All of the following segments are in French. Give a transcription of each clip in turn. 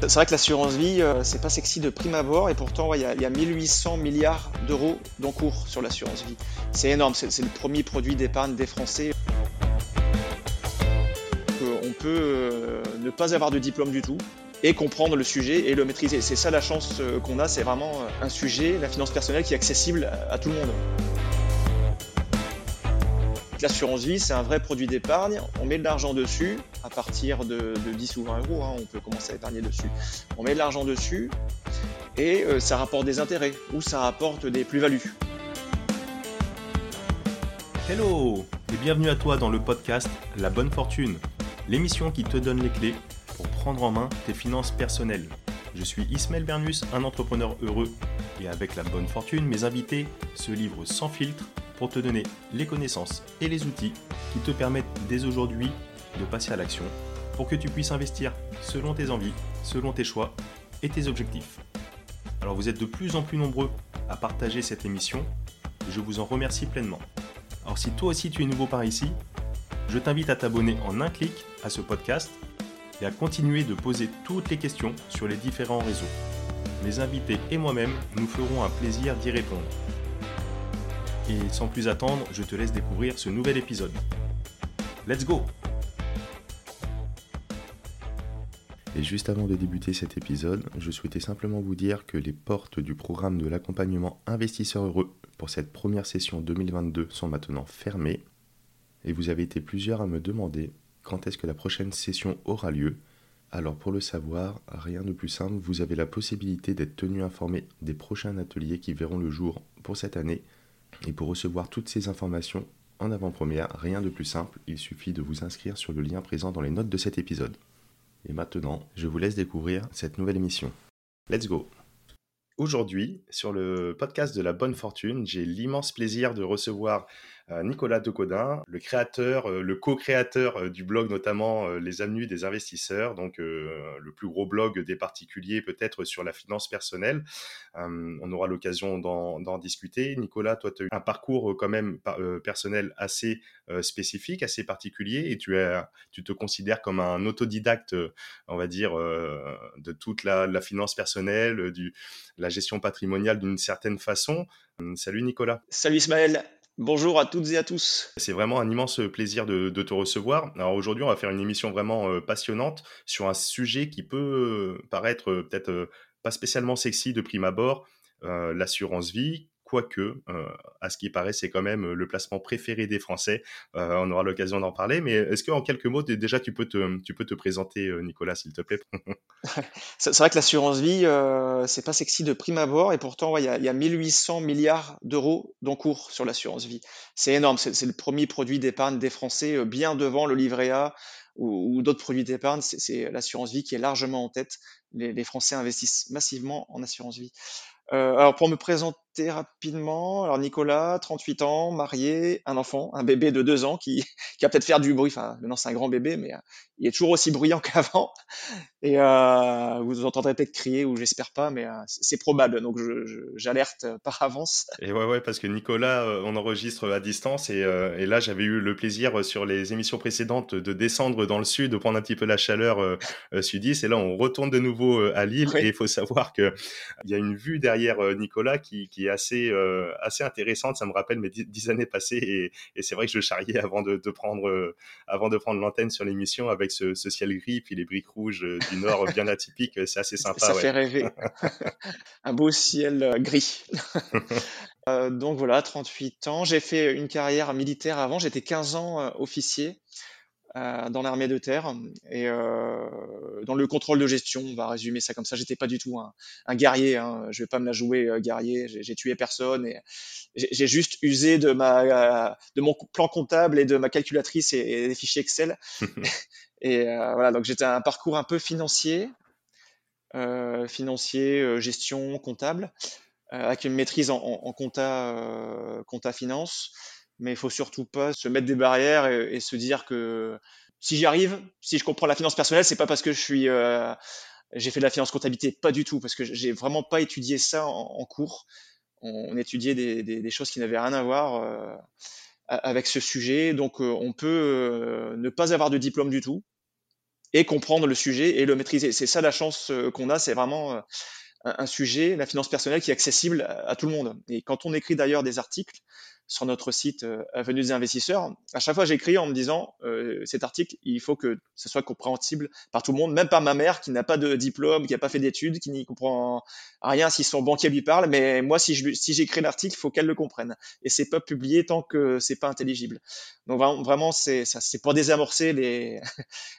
C'est vrai que l'assurance vie, euh, c'est pas sexy de prime abord et pourtant il y, a, y, a 1800 milliards d'euros d'encours sur l'assurance vie. C'est énorme, c'est le premier produit d'épargne des Français. On peut euh, ne pas avoir de diplôme du tout et comprendre le sujet et le maîtriser. C'est ça la chance euh, qu'on a, c'est vraiment un sujet, la finance personnelle, qui est accessible à tout le monde. L'assurance vie, c'est un vrai produit d'épargne. On met de l'argent dessus à partir de, 10 ou 20 euros. Hein, on peut commencer à épargner dessus. On met de l'argent dessus et euh, ça rapporte des intérêts ou ça rapporte des plus-values. Hello et bienvenue à toi dans le podcast La Bonne Fortune, l'émission qui te donne les clés pour prendre en main tes finances personnelles. Je suis Ismaël Bernus, un entrepreneur heureux et avec la bonne fortune, mes invités se livrent sans filtre pour te donner les connaissances et les outils qui te permettent dès aujourd'hui de passer à l'action pour que tu puisses investir selon tes envies, selon tes choix et tes objectifs. Alors vous êtes de plus en plus nombreux à partager cette émission et je vous en remercie pleinement. Alors si toi aussi tu es nouveau par ici, je t'invite à t'abonner en un clic à ce podcast et à continuer de poser toutes les questions sur les différents réseaux. Mes invités et moi-même nous ferons un plaisir d'y répondre. Et sans plus attendre, je te laisse découvrir ce nouvel épisode. Let's go Et juste avant de débuter cet épisode, je souhaitais simplement vous dire que les portes du programme de l'accompagnement Investisseurs Heureux pour cette première session 2022 sont maintenant fermées. Et vous avez été plusieurs à me demander quand est-ce que la prochaine session aura lieu. Alors pour le savoir, rien de plus simple, vous avez la possibilité d'être tenu informé des prochains ateliers qui verront le jour pour cette année et pour recevoir toutes ces informations en avant-première, rien de plus simple, il suffit de vous inscrire sur le lien présent dans les notes de cet épisode. Et maintenant, je vous laisse découvrir cette nouvelle émission. Let's go Aujourd'hui, sur le podcast de la bonne fortune, j'ai l'immense plaisir de recevoir Nicolas Decodin, le créateur, euh, le co-créateur euh, du blog notamment Les Avenues des investisseurs, donc le plus gros blog des particuliers peut-être sur la finance personnelle. on aura l'occasion d'en discuter. Nicolas, toi, tu as eu un parcours quand même personnel assez spécifique, assez particulier, et tu, tu te considères comme un autodidacte, on va dire, de toute la, la finance personnelle, du, la gestion patrimoniale d'une certaine façon. Salut Nicolas. Salut Ismaël. Bonjour à toutes et à tous. C'est vraiment un immense plaisir de, te recevoir. Alors aujourd'hui, on va faire une émission vraiment euh, passionnante sur un sujet qui peut euh, paraître euh, peut-être pas spécialement sexy de prime abord, l'assurance vie, quoique, euh, à ce qui paraît, c'est quand même le placement préféré des Français. Euh, on aura l'occasion d'en parler, mais est-ce qu'en quelques mots, déjà, tu peux te, tu peux te présenter, euh, Nicolas, s'il te plaît? C'est vrai que l'assurance vie, c'est pas sexy de prime abord, et pourtant, il y, a, 1800 milliards d'euros d'encours sur l'assurance vie. C'est énorme, c'est le premier produit d'épargne des Français, bien devant le livret A ou, d'autres produits d'épargne. C'est l'assurance vie qui est largement en tête. Les, Français investissent massivement en assurance vie. Euh, alors pour me présenter rapidement, alors Nicolas, 38 ans, marié, un enfant, un bébé de 2 ans qui, qui va peut-être faire du bruit, enfin maintenant c'est un grand bébé, mais euh, il est toujours aussi bruyant qu'avant. Et euh, vous entendrez peut-être crier, ou j'espère pas, mais euh, c'est probable, donc j'alerte par avance. Et ouais, ouais, parce que Nicolas, on enregistre à distance, et, et là j'avais eu le plaisir sur les émissions précédentes de descendre dans le sud, de prendre un petit peu la chaleur sudiste, et là on retourne de nouveau à Lille, et il faut savoir qu'il y a une vue derrière Nicolas qui, est assez, euh, assez intéressante. Ça me rappelle mes dix, années passées et, c'est vrai que je charriais avant de, prendre, euh, avant de prendre l'antenne sur l'émission avec ce, ciel gris puis les briques rouges du nord bien atypiques. C'est assez sympa. Ça fait rêver. Un beau ciel gris. donc voilà, 38 ans. J'ai fait une carrière militaire avant. J'étais 15 ans officier. Euh, dans l'armée de terre et euh, dans le contrôle de gestion, on va résumer ça comme ça. J'étais pas du tout un, un guerrier, hein. je vais pas me la jouer euh, guerrier. J'ai tué personne et j'ai juste usé de ma de mon plan comptable et de ma calculatrice et, des fichiers Excel. et voilà, donc j'étais un parcours un peu financier, financier, gestion, comptable, avec une maîtrise en, en, en compta, compta finance mais il faut surtout pas se mettre des barrières et, se dire que si j'y arrive, si je comprends la finance personnelle, c'est pas parce que je suis euh, j'ai fait de la finance comptabilité, pas du tout, parce que j'ai vraiment pas étudié ça en, cours. On, étudiait des, des, choses qui n'avaient rien à voir euh, avec ce sujet, donc euh, on peut ne pas avoir de diplôme du tout, et comprendre le sujet et le maîtriser. C'est ça la chance qu'on a, c'est vraiment un, sujet, la finance personnelle, qui est accessible à, tout le monde. Et quand on écrit d'ailleurs des articles sur notre site euh, Avenue des investisseurs, à chaque fois j'écris en me disant euh, cet article, il faut que ce soit compréhensible par tout le monde, même par ma mère qui n'a pas de diplôme, qui n'a pas fait d'études, qui n'y comprend rien si son banquier lui parle. Mais moi, si je, si j'écris l'article, il faut qu'elle le comprenne. Et c'est pas publié tant que c'est pas intelligible. Donc vraiment, c'est pour désamorcer les,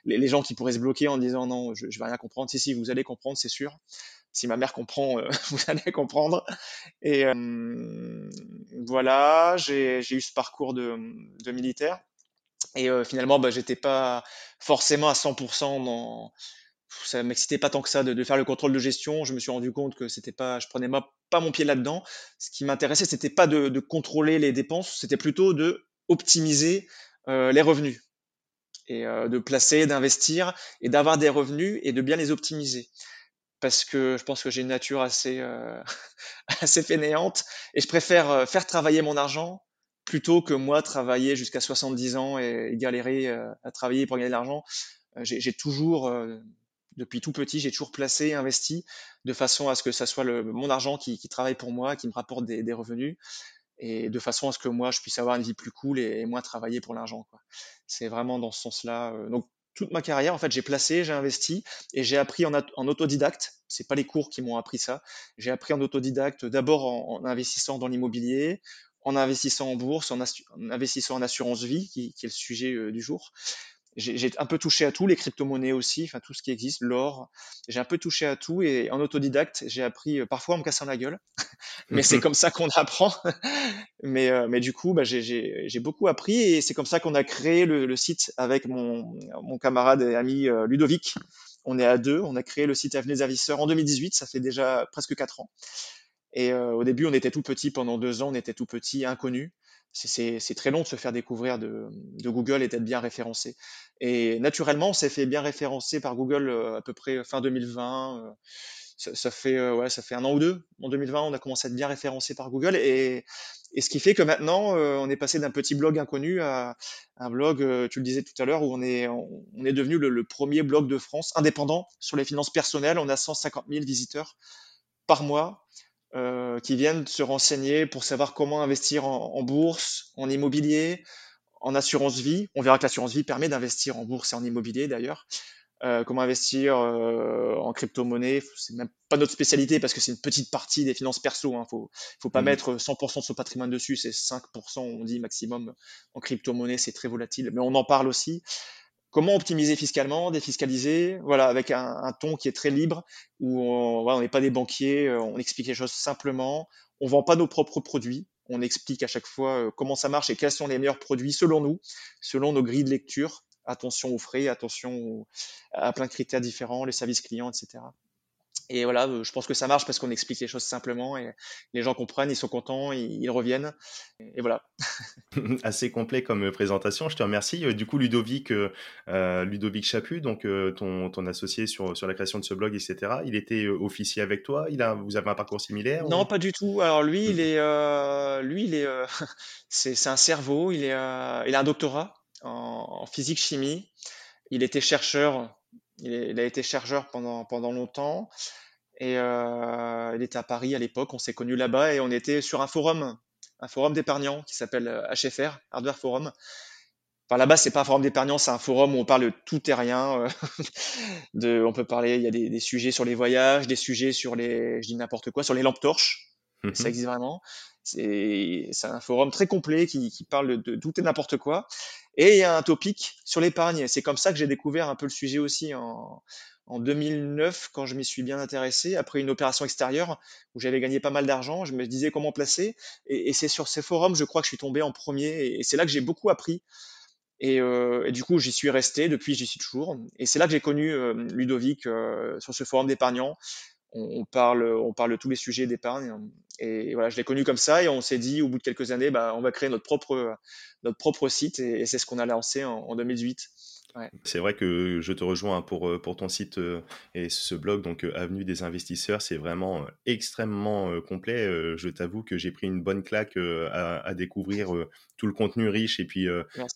les, gens qui pourraient se bloquer en disant non, je, je vais rien comprendre. Si si, vous allez comprendre, c'est sûr si ma mère comprend, euh, vous allez comprendre. Et voilà, j'ai eu ce parcours de, militaire. Et finalement, bah, j'étais pas forcément à 100% dans. Ça m'excitait pas tant que ça de, faire le contrôle de gestion. Je me suis rendu compte que c'était pas, je prenais pas mon pied là-dedans. Ce qui m'intéressait, c'était pas de, de, contrôler les dépenses, c'était plutôt de optimiser les revenus et de placer, d'investir et d'avoir des revenus et de bien les optimiser parce que je pense que j'ai une nature assez, euh, assez fainéante et je préfère euh, faire travailler mon argent plutôt que moi travailler jusqu'à 70 ans et, galérer euh, à travailler pour gagner de l'argent. Euh, j'ai toujours, depuis tout petit, j'ai toujours placé, investi de façon à ce que ça soit le, mon argent qui, qui, travaille pour moi, qui me rapporte des, des, revenus et de façon à ce que moi je puisse avoir une vie plus cool et, et moins travailler pour l'argent. C'est vraiment dans ce sens-là. Donc toute ma carrière, en fait, j'ai placé, j'ai investi et j'ai appris en, en autodidacte. C'est pas les cours qui m'ont appris ça. J'ai appris en autodidacte d'abord en, investissant dans l'immobilier, en investissant en bourse, en, investissant en assurance vie, qui, qui est le sujet euh, du jour j'ai un peu touché à tout, les crypto-monnaies aussi, enfin tout ce qui existe, l'or. J'ai un peu touché à tout et en autodidacte, j'ai appris euh, parfois en me cassant la gueule, mais c'est comme ça qu'on apprend. mais, euh, mais du coup, bah, j'ai beaucoup appris et c'est comme ça qu'on a créé le, le, site avec mon, mon camarade et ami euh, Ludovic. On est à deux, on a créé le site Avenue des Investisseurs en 2018, ça fait déjà presque quatre ans. Et au début, on était tout petit pendant deux ans, on était tout petit, inconnu c'est très long de se faire découvrir de, Google et d'être bien référencé. Et naturellement, on s'est fait bien référencer par Google euh, à peu près fin 2020. Euh, ça, fait euh, un an ou deux. En 2020, on a commencé à être bien référencé par Google et, ce qui fait que maintenant, on est passé d'un petit blog inconnu à un blog, tu le disais tout à l'heure, où on est devenu le, premier blog de France indépendant sur les finances personnelles. On a 150 000 visiteurs par mois euh, qui viennent se renseigner pour savoir comment investir en, en, bourse, en immobilier, en assurance vie. On verra que l'assurance vie permet d'investir en bourse et en immobilier d'ailleurs. Euh, comment investir euh, en crypto-monnaie, c'est même pas notre spécialité parce que c'est une petite partie des finances perso. Hein. Faut, faut pas mmh. mettre 100% de son patrimoine dessus, c'est 5% on dit maximum en crypto-monnaie, c'est très volatile. Mais on en parle aussi comment optimiser fiscalement, défiscaliser, voilà, avec un, ton qui est très libre, où on n'est pas des banquiers, euh, on explique les choses simplement, on vend pas nos propres produits, on explique à chaque fois euh, comment ça marche et quels sont les meilleurs produits selon nous, selon nos grilles de lecture. Attention aux frais, attention à plein de critères différents, les services clients, etc. Et voilà, euh, je pense que ça marche parce qu'on explique les choses simplement et les gens comprennent, ils sont contents, ils, reviennent. Et voilà. Assez complet comme euh, présentation, je te remercie. Euh, du coup, Ludovic, euh, Ludovic Chaput, donc ton, ton, associé sur, sur la création de ce blog, etc., il était officier avec toi? Il a, Vous avez un parcours similaire Non, pas du tout. Alors lui, il est, euh, lui, il est, c'est un cerveau, il, est, il a un doctorat en, en physique-chimie. Il était chercheur il, a été chercheur pendant, pendant longtemps. Et euh, il était à Paris à l'époque. On s'est connus là-bas et on était sur un forum, un forum d'épargnants qui s'appelle HFR, euh, Hardware Forum. Enfin, là-bas, c'est pas un forum d'épargnants, c'est un forum où on parle de tout et rien. Euh, de, on peut parler, il y a des, des, sujets sur les voyages, des sujets sur les, je dis n'importe quoi, sur les lampes torches. Ça mhm. existe vraiment. C'est un forum très complet qui, qui parle de, de tout et n'importe quoi. Et il y a un topic sur l'épargne. C'est comme ça que j'ai découvert un peu le sujet aussi en, en 2009 quand je m'y suis bien intéressé après une opération extérieure où j'avais gagné pas mal d'argent. Je me disais comment placer. Et, c'est sur ces forums, je crois que je suis tombé en premier. Et, c'est là que j'ai beaucoup appris. Et, euh, et, du coup, j'y suis resté. Depuis, j'y suis toujours. Et c'est là que j'ai connu euh, Ludovic euh, sur ce forum d'épargnants on, parle, on parle de tous les sujets d'épargne. Et voilà, je l'ai connu comme ça et on s'est dit au bout de quelques années, bah, on va créer notre propre, notre propre site et, c'est ce qu'on a lancé en, en 2018. C'est vrai que je te rejoins pour, euh, pour ton site euh, et ce blog, donc euh, Avenue des investisseurs, c'est vraiment extrêmement complet. Je t'avoue que j'ai pris une bonne claque à, découvrir tout le contenu riche et puis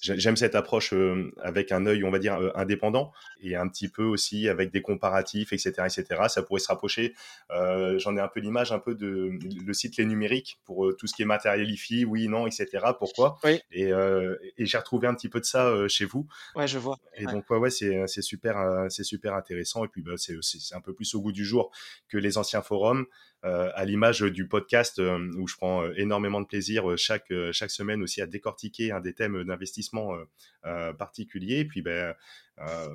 j'aime cette approche avec un œil, on va dire, indépendant et un petit peu aussi avec des comparatifs, etc. etc. Ça pourrait se rapprocher, j'en ai un peu l'image un peu de le site Les Numériques pour tout ce qui est matériel IFI, oui, non, etc. Pourquoi? Et, et j'ai retrouvé un petit peu de ça chez vous. Ouais, je vois. Et donc, ouais, ouais c'est super, c'est super intéressant. Et puis, bah, c'est un peu plus au goût du jour que les anciens forums. Euh, à l'image du podcast euh, où je prends euh, énormément de plaisir chaque, chaque semaine aussi à décortiquer un des thèmes d'investissement particuliers. Et puis ben,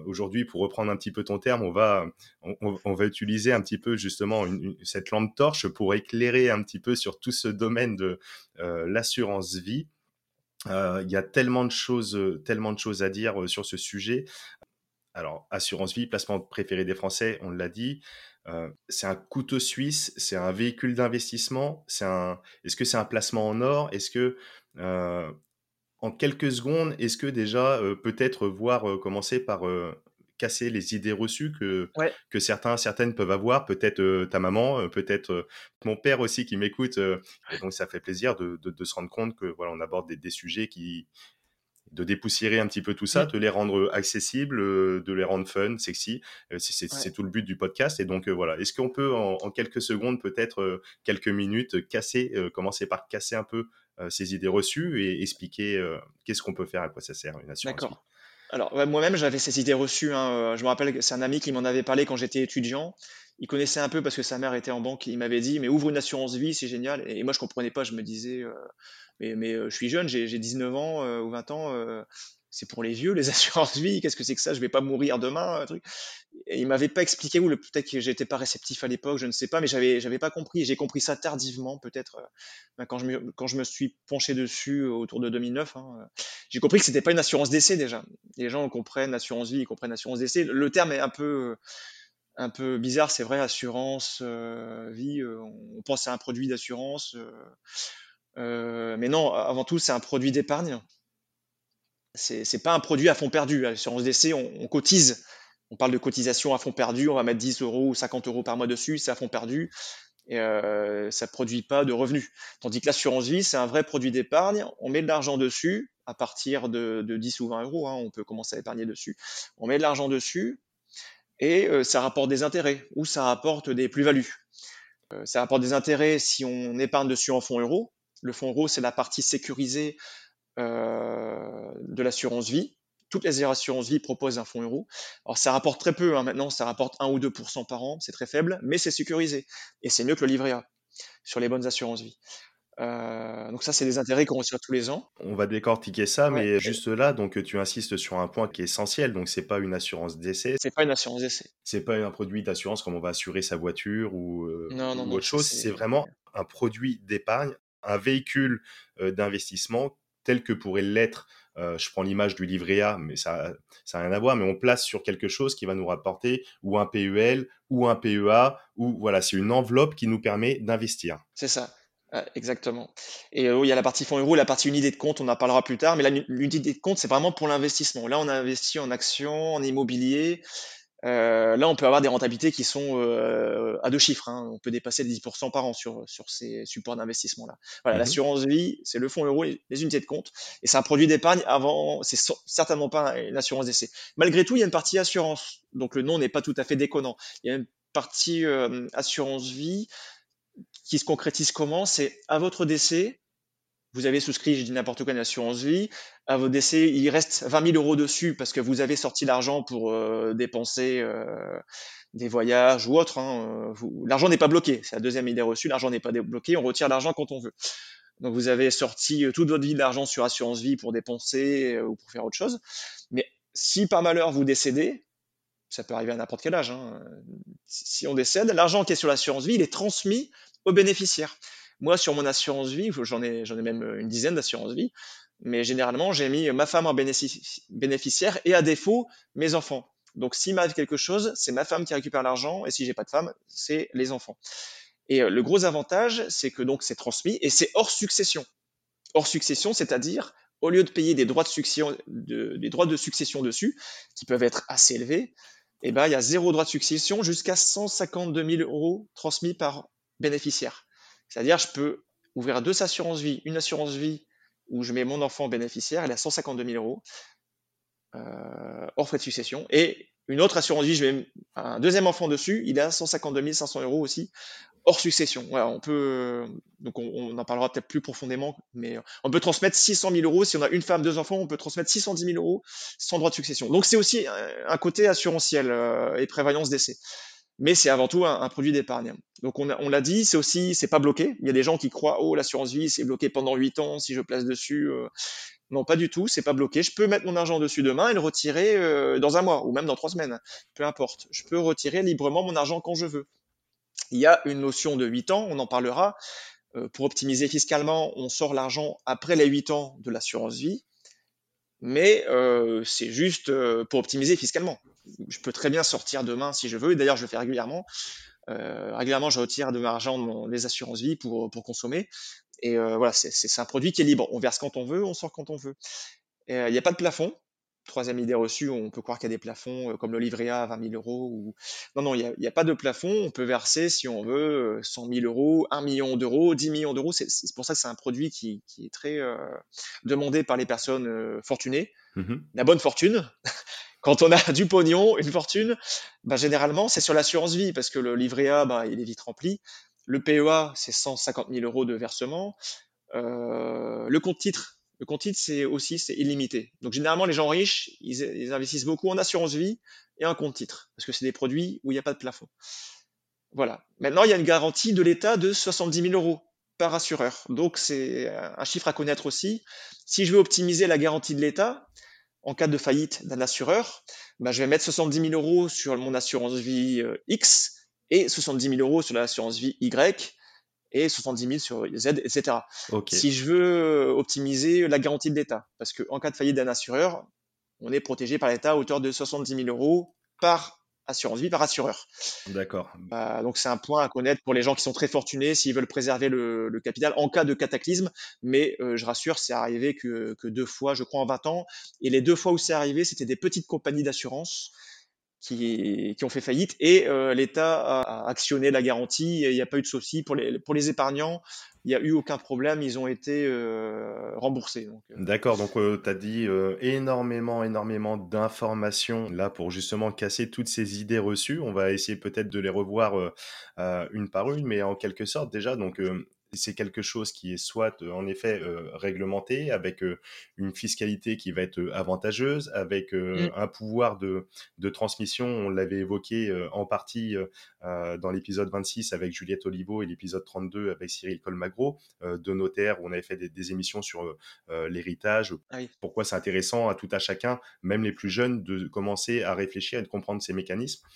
aujourd'hui, pour reprendre un petit peu ton terme, on va, on, va utiliser un petit peu justement cette lampe torche pour éclairer un petit peu sur tout ce domaine de l'assurance vie. Il y a tellement de choses, tellement de choses à dire sur ce sujet. Alors, assurance vie, placement préféré des Français, on l'a dit. Euh, c'est un couteau suisse, c'est un véhicule d'investissement, c'est un. Est-ce que c'est un placement en or? Est-ce que euh, en quelques secondes, est-ce que déjà euh, peut-être voir commencer par casser les idées reçues que, que certains, certaines peuvent avoir, peut-être ta maman, peut-être mon père aussi qui m'écoute. et donc ça fait plaisir de, de, se rendre compte que voilà, on aborde des, des sujets qui, de dépoussiérer un petit peu tout ça, de les rendre accessibles, de les rendre fun, sexy. C'est tout le but du podcast. Et donc voilà, est-ce qu'on peut en, quelques secondes, peut-être quelques minutes, casser, commencer par casser un peu ces idées reçues et expliquer qu'est-ce qu'on peut faire, à quoi ça sert une assurance D'accord. Alors moi-même j'avais ces idées reçues. Hein, je me rappelle que c'est un ami qui m'en avait parlé quand j'étais étudiant. Il connaissait un peu parce que sa mère était en banque. Il m'avait dit mais ouvre une assurance vie, c'est génial. Et moi je comprenais pas. Je me disais mais, mais euh, je suis jeune, j'ai 19 ans euh, ou 20 ans euh, c'est pour les vieux, les assurances vie, qu'est-ce que c'est que ça? Je vais pas mourir demain. Et il m'avait pas expliqué ou peut-être que j'étais pas réceptif à l'époque, je ne sais pas, mais j'avais j'avais pas compris. J'ai compris ça tardivement, peut-être ben, quand je me quand je me suis penché dessus autour de 2009. Hein, j'ai compris que c'était pas une assurance d'essai déjà. Les gens comprennent assurance vie, ils comprennent assurance d'essai. Le terme est un peu un peu bizarre, c'est vrai, assurance vie. on pense à un produit d'assurance. Euh, mais non, avant tout, c'est un produit d'épargne. C'est, pas un produit à fond perdu. L'assurance d'essai, on, cotise. On parle de cotisation à fond perdu. On va mettre 10 euros ou 50 euros par mois dessus. C'est à fond perdu. Euh, ça ne produit pas de revenus. Tandis que l'assurance vie, c'est un vrai produit d'épargne. On met de l'argent dessus à partir de, 10 ou 20 euros. Hein, on peut commencer à épargner dessus. On met de l'argent dessus et euh, ça rapporte des intérêts ou ça rapporte des plus-values. ça rapporte des intérêts si on épargne dessus en fonds euros. Le fonds euro, c'est la partie sécurisée euh, de l'assurance vie. Toutes les assurances vie proposent un fonds euro. Alors ça rapporte très peu, hein. maintenant ça rapporte 1 ou 2% par an, c'est très faible, mais c'est sécurisé. Et c'est mieux que le livret A sur les bonnes assurances vie. Euh, donc ça, c'est des intérêts qu'on reçoit tous les ans. On va décortiquer ça, mais juste là, donc tu insistes sur un point qui est essentiel. Donc c'est pas une assurance d'essai. C'est pas une assurance d'essai. C'est pas un produit d'assurance comme on va assurer sa voiture ou, euh, autre chose. C'est vraiment un produit d'épargne un véhicule d'investissement tel que pourrait l'être, je prends l'image du livret A, mais ça n'a rien à voir, mais on place sur quelque chose qui va nous rapporter ou un PEL ou un PEA, ou voilà, c'est une enveloppe qui nous permet d'investir. C'est ça. exactement. Et il y a la partie fonds euro, la partie unité de compte, on en parlera plus tard, mais l'unité de compte, c'est vraiment pour l'investissement. Là, on a investi en actions, en immobilier, euh, là, on peut avoir des rentabilités qui sont euh, à deux chiffres. Hein. On peut dépasser les 10% par an sur, sur ces supports d'investissement-là. Voilà, mmh l'assurance vie, c'est le fonds euro et les unités de compte. Et c'est un produit d'épargne avant, c'est certainement pas une assurance d'essai. Malgré tout, il y a une partie assurance. Donc le nom n'est pas tout à fait déconnant. Il y a une partie euh, assurance vie qui se concrétise comment? C'est à votre décès, vous avez souscrit, je dis n'importe quoi, une assurance vie, à vos décès, il reste 20 000 euros dessus parce que vous avez sorti l'argent pour euh, dépenser euh, des voyages ou autre. Hein, l'argent n'est pas bloqué, c'est la deuxième idée reçue, l'argent n'est pas débloqué, on retire l'argent quand on veut. Donc vous avez sorti euh, toute votre vie de l'argent sur assurance vie pour dépenser ou pour faire autre chose. Mais si par malheur vous décédez, ça peut arriver à n'importe quel âge, hein, si on décède, l'argent qui est sur l'assurance vie, il est transmis aux bénéficiaires. Moi, sur mon assurance vie, j'en ai, j'en ai même une dizaine d'assurances vie, mais généralement, j'ai mis ma femme en bénéficiaire et à défaut, mes enfants. Donc, s'il m'arrive quelque chose, c'est ma femme qui récupère l'argent, et si j'ai pas de femme, c'est les enfants. Et euh, le gros avantage, c'est que donc c'est transmis et c'est hors succession. Hors succession, c'est-à-dire au lieu de payer des droits de succession, des droits de succession dessus, qui peuvent être assez élevés, eh ben, il y a zéro droit de succession jusqu'à 152 000 euros transmis par bénéficiaire. C'est-à-dire, je peux ouvrir deux assurances vie, une assurance vie où je mets mon enfant bénéficiaire, elle a 152 000 euros, euh, hors frais de succession, et une autre assurance vie, je mets un deuxième enfant dessus, il a 152 500 euros aussi, hors succession. On peut, donc on, en parlera peut-être plus profondément, mais on peut transmettre 600 000 euros. Si on a une femme, deux enfants, on peut transmettre 610 000 euros sans droit de succession. Donc c'est aussi un côté assurantiel euh, et prévoyance d'essai. Mais c'est avant tout un, produit d'épargne. Donc on, l'a dit, c'est aussi, c'est pas bloqué. Il y a des gens qui croient, oh l'assurance vie, c'est bloqué pendant 8 ans si je place dessus. Euh. Non, pas du tout, c'est pas bloqué. Je peux mettre mon argent dessus demain et le retirer euh, dans un mois ou même dans trois semaines, peu importe. Je peux retirer librement mon argent quand je veux. Il y a une notion de 8 ans, on en parlera. Euh, pour optimiser fiscalement, on sort l'argent après les 8 ans de l'assurance vie, mais c'est juste pour optimiser fiscalement. Je peux très bien sortir demain si je veux, et d'ailleurs je le fais régulièrement. régulièrement, je retire de mon argent des assurances vie pour, pour consommer. Et euh, voilà, c'est un produit qui est libre. On verse quand on veut, on sort quand on veut. Euh, il n'y a pas de plafond. Troisième idée reçue, on peut croire qu'il y a des plafonds euh, comme le livret A à 20 000 euros. Ou... Non, non, il n'y a, pas de plafond. On peut verser, si on veut, 100 000 euros, 1 million d'euros, 10 millions d'euros. C'est pour ça que c'est un produit qui, est très demandé par les personnes fortunées. Mmh La bonne fortune. Quand on a du pognon, une fortune, bah, généralement, c'est sur l'assurance vie parce que le livret A, bah, il est vite rempli. Le PEA, c'est 150 000 euros de versement. Euh, le compte titre, le compte titre, c'est aussi c'est illimité. Donc généralement, les gens riches, ils, investissent beaucoup en assurance vie et en compte titre parce que c'est des produits où il n'y a pas de plafond. Voilà. Maintenant, il y a une garantie de l'État de 70 000 euros par assureur. Donc c'est un chiffre à connaître aussi. Si je veux optimiser la garantie de l'État, en cas de faillite d'un assureur, ben, je vais mettre 70 000 euros sur mon assurance vie euh, X et 70 000 euros sur l'assurance vie Y et 70 000 sur Z, etc. Si je veux optimiser la garantie de l'État, parce qu'en cas de faillite d'un assureur, on est protégé par l'État à hauteur de 70 000 euros par assurance vie, par assureur. D'accord. Bah, donc c'est un point à connaître pour les gens qui sont très fortunés s'ils veulent préserver le, capital en cas de cataclysme. Mais euh, je rassure, c'est arrivé que, que, deux fois, je crois, en 20 ans. Et les deux fois où c'est arrivé, c'était des petites compagnies d'assurance qui, ont fait faillite et euh, l'État a, actionné la garantie il n'y a pas eu de souci pour les, pour les épargnants. Il n'y a eu aucun problème, ils ont été euh, remboursés. Euh. D'accord, donc tu as dit énormément, énormément d'informations là pour justement casser toutes ces idées reçues. On va essayer peut-être de les revoir une par une, mais en quelque sorte déjà, donc c'est quelque chose qui est soit en effet réglementé avec une fiscalité qui va être avantageuse, avec mmh. un pouvoir de, de, transmission, on l'avait évoqué en partie dans l'épisode 26 avec Juliette Olivo et l'épisode 32 avec Cyril Colmagro, de notaires où on avait fait des, émissions sur l'héritage, ah pourquoi c'est intéressant à tout à chacun, même les plus jeunes, de commencer à réfléchir et de comprendre ces mécanismes.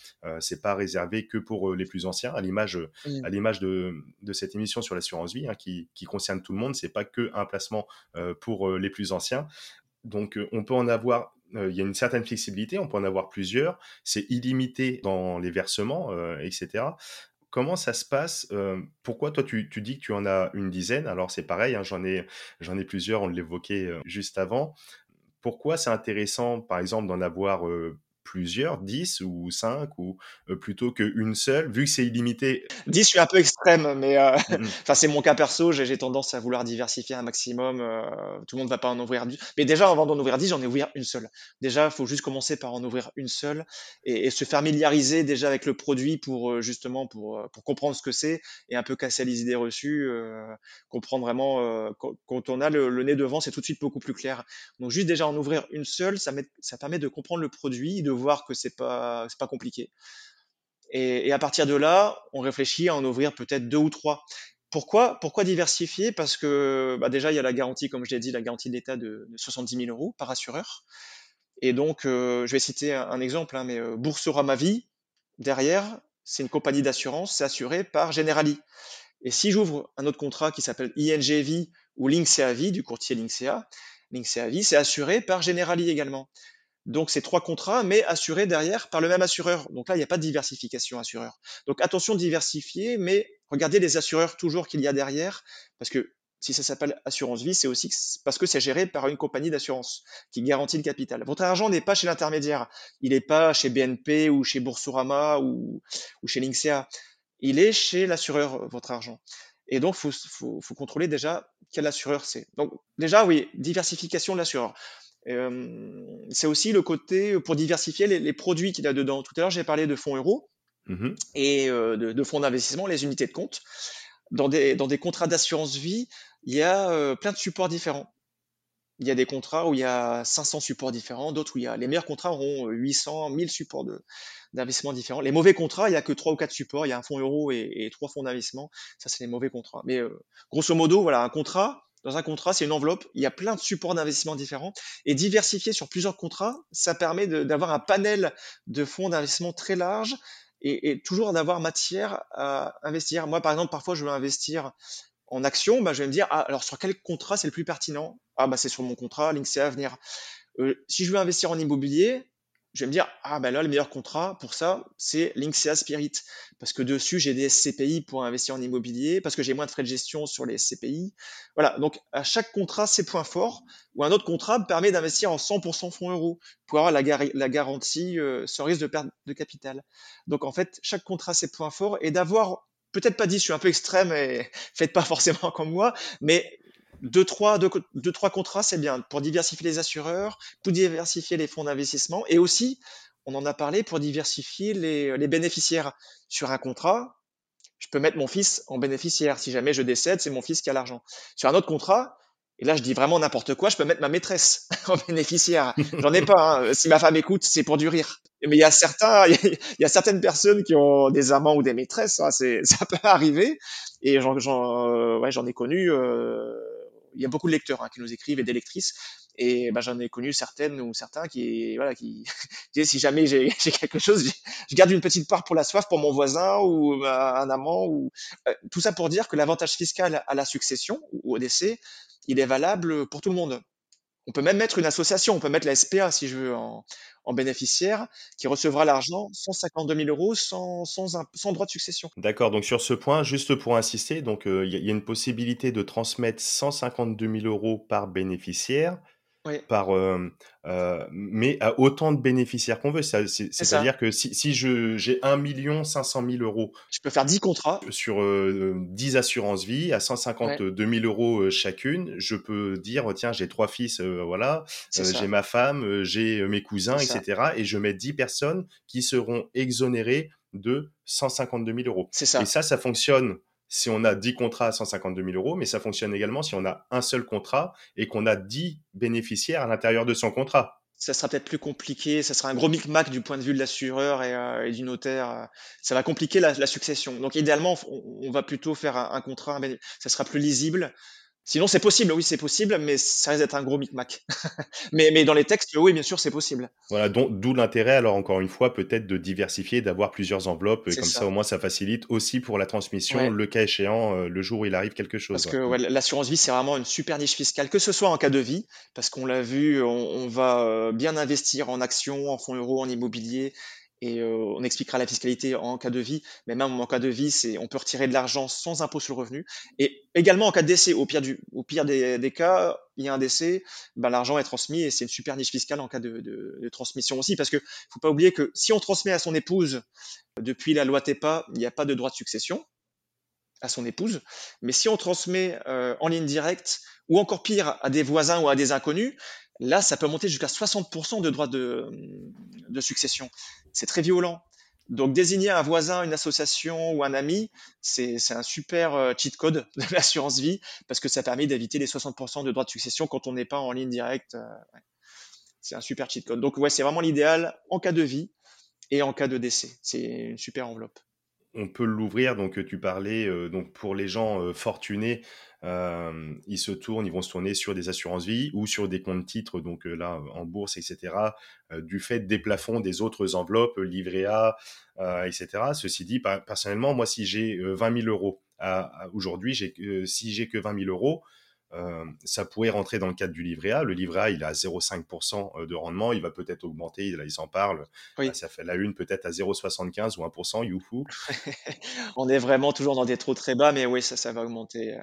c'est pas réservé que pour les plus anciens, à l'image mmh. à l'image de, de cette émission sur l'assurance vie hein, qui, concerne tout le monde. C'est pas que un placement euh, pour euh, les plus anciens. Donc, euh, on peut en avoir il y a une certaine flexibilité, on peut en avoir plusieurs, c'est illimité dans les versements, etc. Comment ça se passe Pourquoi toi tu, dis que tu en as une dizaine? Alors c'est pareil, hein, j'en ai, j'en ai plusieurs, on l'évoquait juste avant. Pourquoi c'est intéressant, par exemple, d'en avoir plusieurs, 10 ou 5 ou euh, plutôt qu'une seule, vu que c'est illimité 10, je suis un peu extrême, mais euh, mmh enfin c'est mon cas perso, j'ai tendance à vouloir diversifier un maximum. Euh, tout le monde ne va pas en ouvrir 10. Mais déjà, avant d'en ouvrir 10, j'en ai ouvert une seule. Déjà, il faut juste commencer par en ouvrir une seule et, se familiariser déjà avec le produit pour justement pour, pour comprendre ce que c'est et un peu casser les idées reçues, comprendre vraiment quand, on a le, le nez devant, c'est tout de suite beaucoup plus clair. Donc juste déjà en ouvrir une seule, ça, met, ça permet de comprendre le produit, de voir que c'est pas c'est pas compliqué. Et, à partir de là, on réfléchit à en ouvrir peut-être deux ou trois. Pourquoi, pourquoi diversifier? Parce que bah déjà, il y a la garantie, comme je l'ai dit, la garantie de l'État de, 70 000 euros par assureur. Et donc, euh, je vais citer un, exemple, hein, mais euh, Boursorama Vie, derrière, c'est une compagnie d'assurance, c'est assuré par Generali. Et si j'ouvre un autre contrat qui s'appelle ING Vie ou Linksea Vie, du courtier Linksea, Linksea Vie, c'est assuré par Generali également. Donc c'est trois contrats, mais assurés derrière par le même assureur. Donc là, il n'y a pas de diversification assureur. Donc attention diversifier, mais regardez les assureurs toujours qu'il y a derrière, parce que si ça s'appelle assurance vie, c'est aussi parce que c'est géré par une compagnie d'assurance qui garantit le capital. Votre argent n'est pas chez l'intermédiaire, il n'est pas chez BNP ou chez Boursorama ou, chez Linksea, il est chez l'assureur, votre argent. Et donc, il faut, faut, contrôler déjà quel assureur c'est. Donc, déjà, oui, diversification de l'assureur. Euh, c'est aussi le côté pour diversifier les, produits qu'il y a dedans. Tout à l'heure, j'ai parlé de fonds euros mmh et euh, de, fonds d'investissement, les unités de compte. Dans des, dans des contrats d'assurance vie, il y a euh, plein de supports différents. Il y a des contrats où il y a 500 supports différents, d'autres où il y a les meilleurs contrats auront 800, 1000 supports d'investissement différents. Les mauvais contrats, il y a que 3 ou 4 supports, il y a un fonds euro et, et 3 fonds d'investissement. Ça, c'est les mauvais contrats. Mais grosso modo, voilà, un contrat, dans un contrat, c'est une enveloppe, il y a plein de supports d'investissement différents. Et diversifier sur plusieurs contrats, ça permet d'avoir un panel de fonds d'investissement très large et, toujours d'avoir matière à investir. Moi, par exemple, parfois, je veux investir en action, bah, je vais me dire, ah, alors sur quel contrat c'est le plus pertinent? Ah, bah, c'est sur mon contrat, Linksea Avenir. Euh, si je veux investir en immobilier, je vais me dire, ah ben là, le meilleur contrat pour ça, c'est Linksea Spirit. Parce que dessus, j'ai des SCPI pour investir en immobilier, parce que j'ai moins de frais de gestion sur les SCPI. Voilà, donc à chaque contrat, ses points forts, ou un autre contrat me permet d'investir en 100% fonds euros, pour avoir la, la garantie euh, sans risque de perte de capital. Donc en fait, chaque contrat, ses points forts, et d'avoir peut-être pas dit, je suis un peu extrême et faites pas forcément comme moi, mais deux, trois, deux, trois contrats, c'est bien pour diversifier les assureurs, pour diversifier les fonds d'investissement et aussi, on en a parlé, pour diversifier les, les bénéficiaires. Sur un contrat, je peux mettre mon fils en bénéficiaire. Si jamais je décède, c'est mon fils qui a l'argent. Sur un autre contrat, et là je dis vraiment n'importe quoi, je peux mettre ma maîtresse en bénéficiaire. J'en ai pas. Hein. Si ma femme écoute, c'est pour du rire. Mais il y a certains, il y a certaines personnes qui ont des amants ou des maîtresses. Hein. Ça peut arriver. Et j'en, j'en, euh, ouais, j'en ai connu. Euh, il y a beaucoup de lecteurs hein, qui nous écrivent et des lectrices. Et ben, j'en ai connu certaines ou certains qui, voilà, qui disaient si jamais j'ai quelque chose, je garde une petite part pour la soif, pour mon voisin ou euh, un amant. ou euh, Tout ça pour dire que l'avantage fiscal à la succession ou au décès, il est valable pour tout le monde. On peut même mettre une association, on peut mettre la SPA si je veux en, bénéficiaire qui recevra l'argent 152 000 euros sans, sans, sans droit de succession. D'accord, donc sur ce point, juste pour insister, euh, il y, a une possibilité de transmettre 152 000 euros par bénéficiaire par, euh, euh, mais à autant de bénéficiaires qu'on veut. C'est-à-dire que si, si j'ai 1 500 000 euros. Je peux faire 10 contrats. Sur euh, 10 assurances vie à 152 000 euros chacune, je peux dire tiens, j'ai trois fils, voilà, j'ai ma femme, j'ai mes cousins, etc. Et je mets 10 personnes qui seront exonérées de 152 000 euros. Ça. Et ça, ça fonctionne si on a 10 contrats à 152 000 euros, mais ça fonctionne également si on a un seul contrat et qu'on a 10 bénéficiaires à l'intérieur de son contrat. Ça sera peut-être plus compliqué, ça sera un gros micmac du point de vue de l'assureur et, euh, du notaire. Ça va compliquer la, succession. Donc idéalement, on, va plutôt faire un, un contrat, ça sera plus lisible. Sinon, c'est possible, oui, c'est possible, mais ça risque d'être un gros micmac. mais, mais dans les textes, oui, bien sûr, c'est possible. Voilà, d'où l'intérêt, alors encore une fois, peut-être de diversifier, d'avoir plusieurs enveloppes, comme ça. au moins ça facilite aussi pour la transmission, le cas échéant, euh, le jour où il arrive quelque chose. Parce que l'assurance vie, c'est vraiment une super niche fiscale, que ce soit en cas de vie, parce qu'on l'a vu, on, va euh, bien investir en actions, en fonds euros, en immobilier, et euh, on expliquera la fiscalité en cas de vie, mais même en cas de vie, c'est on peut retirer de l'argent sans impôt sur le revenu. Et également en cas de décès, au pire, du, au pire des, cas, il y a un décès, ben, l'argent est transmis et c'est une super niche fiscale en cas de, de, transmission aussi, parce que faut pas oublier que si on transmet à son épouse depuis la loi TEPA, il n'y a pas de droit de succession à son épouse, mais si on transmet euh, en ligne directe ou encore pire à des voisins ou à des inconnus, Là, ça peut monter jusqu'à 60% de droits de, succession. C'est très violent. Donc désigner un voisin, une association ou un ami, c'est un super euh, cheat code de l'assurance vie parce que ça permet d'éviter les 60% de droits de succession quand on n'est pas en ligne directe. Euh, c'est un super cheat code. Donc ouais, c'est vraiment l'idéal en cas de vie et en cas de décès. C'est une super enveloppe. On peut l'ouvrir, donc tu parlais, euh, donc pour les gens fortunés, euh, ils se tournent, ils vont se tourner sur des assurances vie ou sur des comptes titres, donc euh, là en bourse, etc. Euh, du fait des plafonds des autres enveloppes, livret A, etc. Ceci dit, personnellement, moi, si j'ai 20 000 euros aujourd'hui, si j'ai que 20 000 euros, ça pourrait rentrer dans le cadre du livret A. Le livret A, il a 0,5% de rendement. Il va peut-être augmenter. Là, il s'en parle. ça fait la une peut-être à 0,75% ou 1%. Youhou. On est vraiment toujours dans des trous très bas, mais oui, ça, ça va augmenter.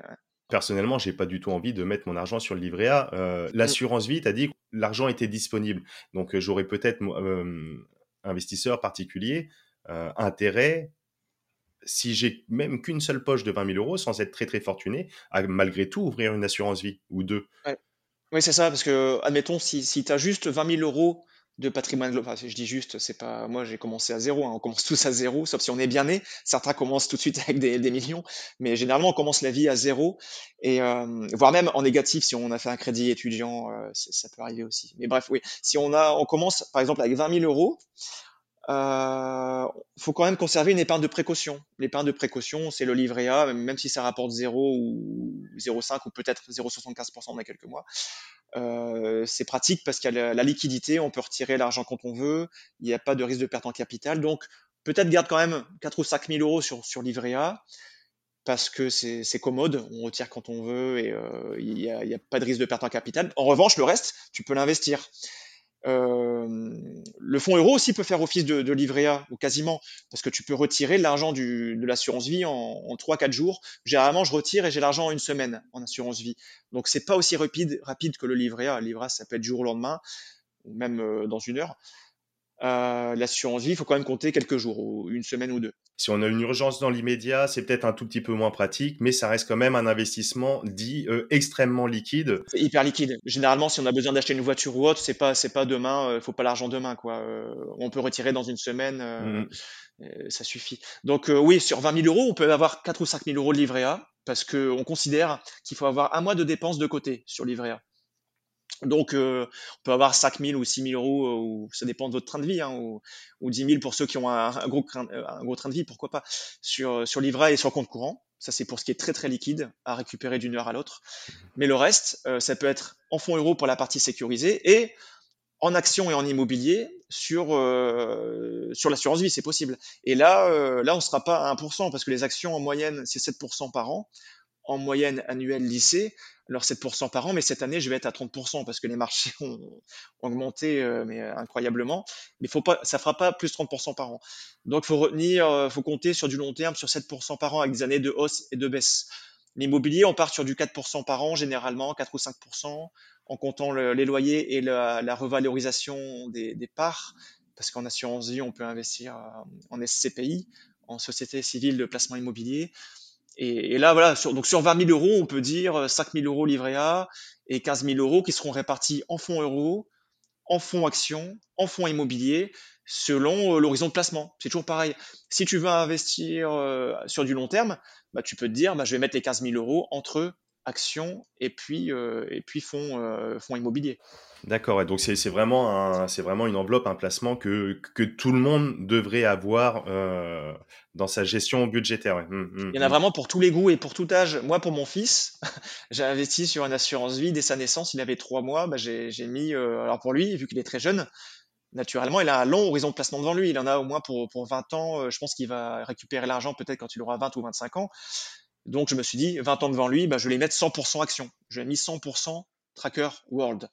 Personnellement, j'ai pas du tout envie de mettre mon argent sur le livret A. Euh, l'assurance vie, tu as dit que l'argent était disponible. Donc, euh, j'aurais peut-être, euh, investisseur particulier, intérêt, si j'ai même qu'une seule poche de 20 000 euros, sans être très très fortuné, à malgré tout ouvrir une assurance vie ou deux. Oui, c'est ça, parce que, admettons, si, si tu as juste 20 000 euros de patrimoine global. Enfin, je dis juste, c'est pas moi j'ai commencé à zéro, hein. on commence tous à zéro, sauf si on est bien né. Certains commencent tout de suite avec des, des millions, mais généralement on commence la vie à zéro et euh, voire même en négatif si on a fait un crédit étudiant, euh, ça peut arriver aussi. Mais bref, oui, si on a, on commence par exemple avec 20 000 euros, euh, faut quand même conserver une épargne de précaution. L'épargne de précaution, c'est le livret A, même si ça rapporte 0 ou 0,5 ou peut-être 0,75% dans quelques mois. Euh, c'est pratique parce qu'il y a la, liquidité, on peut retirer l'argent quand on veut, il n'y a pas de risque de perte en capital. Donc, peut-être garde quand même 4 ou 5 000 euros sur, sur livret A parce que c'est commode, on retire quand on veut et euh, il n'y a, a, pas de risque de perte en capital. En revanche, le reste, tu peux l'investir. Euh, le fonds euro aussi peut faire office de, de, livret A, ou quasiment, parce que tu peux retirer l'argent de l'assurance vie en, en 3-4 jours. Généralement, je retire et j'ai l'argent en une semaine en assurance vie. Donc, c'est pas aussi rapide, rapide que le livret A. Le livret A, ça peut être jour au lendemain, ou même euh, dans une heure. Euh, l'assurance vie, il faut quand même compter quelques jours, ou une semaine ou deux. Si on a une urgence dans l'immédiat, c'est peut-être un tout petit peu moins pratique, mais ça reste quand même un investissement dit euh, extrêmement liquide. C'est hyper liquide. Généralement, si on a besoin d'acheter une voiture ou autre, c'est pas c'est pas demain, euh, faut pas l'argent demain quoi. Euh, on peut retirer dans une semaine, euh, mmh. ça suffit. Donc oui, sur 20 000 euros, on peut avoir 4 ou 5 000 euros de livret A parce qu'on considère qu'il faut avoir un mois de dépenses de côté sur livret A. Donc, euh, on peut avoir 5 000 ou 6 000 euros, euh, ou ça dépend de votre train de vie, hein, ou, ou 10 000 pour ceux qui ont un, un, gros, euh, un gros train de vie, pourquoi pas, sur, sur livret et sur compte courant. Ça, c'est pour ce qui est très très liquide, à récupérer d'une heure à l'autre. Mais le reste, ça peut être en fonds euros pour la partie sécurisée et en actions et en immobilier sur, sur l'assurance vie, c'est possible. Et là, là, on ne sera pas à 1%, parce que les actions en moyenne, c'est 7% par an en moyenne annuelle lycée, alors 7% par an, mais cette année, je vais être à 30% parce que les marchés ont augmenté euh, mais euh, incroyablement. Mais faut pas, ça fera pas plus 30% par an. Donc, faut retenir, euh, faut compter sur du long terme, sur 7% par an avec des années de hausse et de baisse. L'immobilier, on part sur du 4% par an, généralement 4 ou 5%, en comptant le, les loyers et la, la revalorisation des, des, parts, parce qu'en assurance vie, on peut investir en SCPI, en société civile de placement immobilier. Et, et, là, voilà, sur, donc sur 20 000 euros, on peut dire 5 000 euros livrés A et 15 000 euros qui seront répartis en fonds euros, en fonds actions, en fonds immobiliers, selon euh, l'horizon de placement. C'est toujours pareil. Si tu veux investir euh, sur du long terme, bah, tu peux te dire, bah, je vais mettre les 15 000 euros entre actions et puis, euh, et puis fonds, euh, fonds immobiliers. D'accord, donc c'est vraiment, un, vraiment une enveloppe, un placement que, que tout le monde devrait avoir euh, dans sa gestion budgétaire. Ouais. Mmh, mmh, Il y en a mmh. vraiment pour tous les goûts et pour tout âge. Moi, pour mon fils, j'ai investi sur une assurance vie dès sa naissance. Il avait trois mois. Bah, j'ai mis, alors pour lui, vu qu'il est très jeune, naturellement, il a un long horizon de placement devant lui. Il en a au moins pour, pour 20 ans. Je pense qu'il va récupérer l'argent peut-être quand il aura 20 ou 25 ans. Donc, je me suis dit, 20 ans devant lui, bah, je vais les mettre 100% action. Je vais mis 100% Tracker World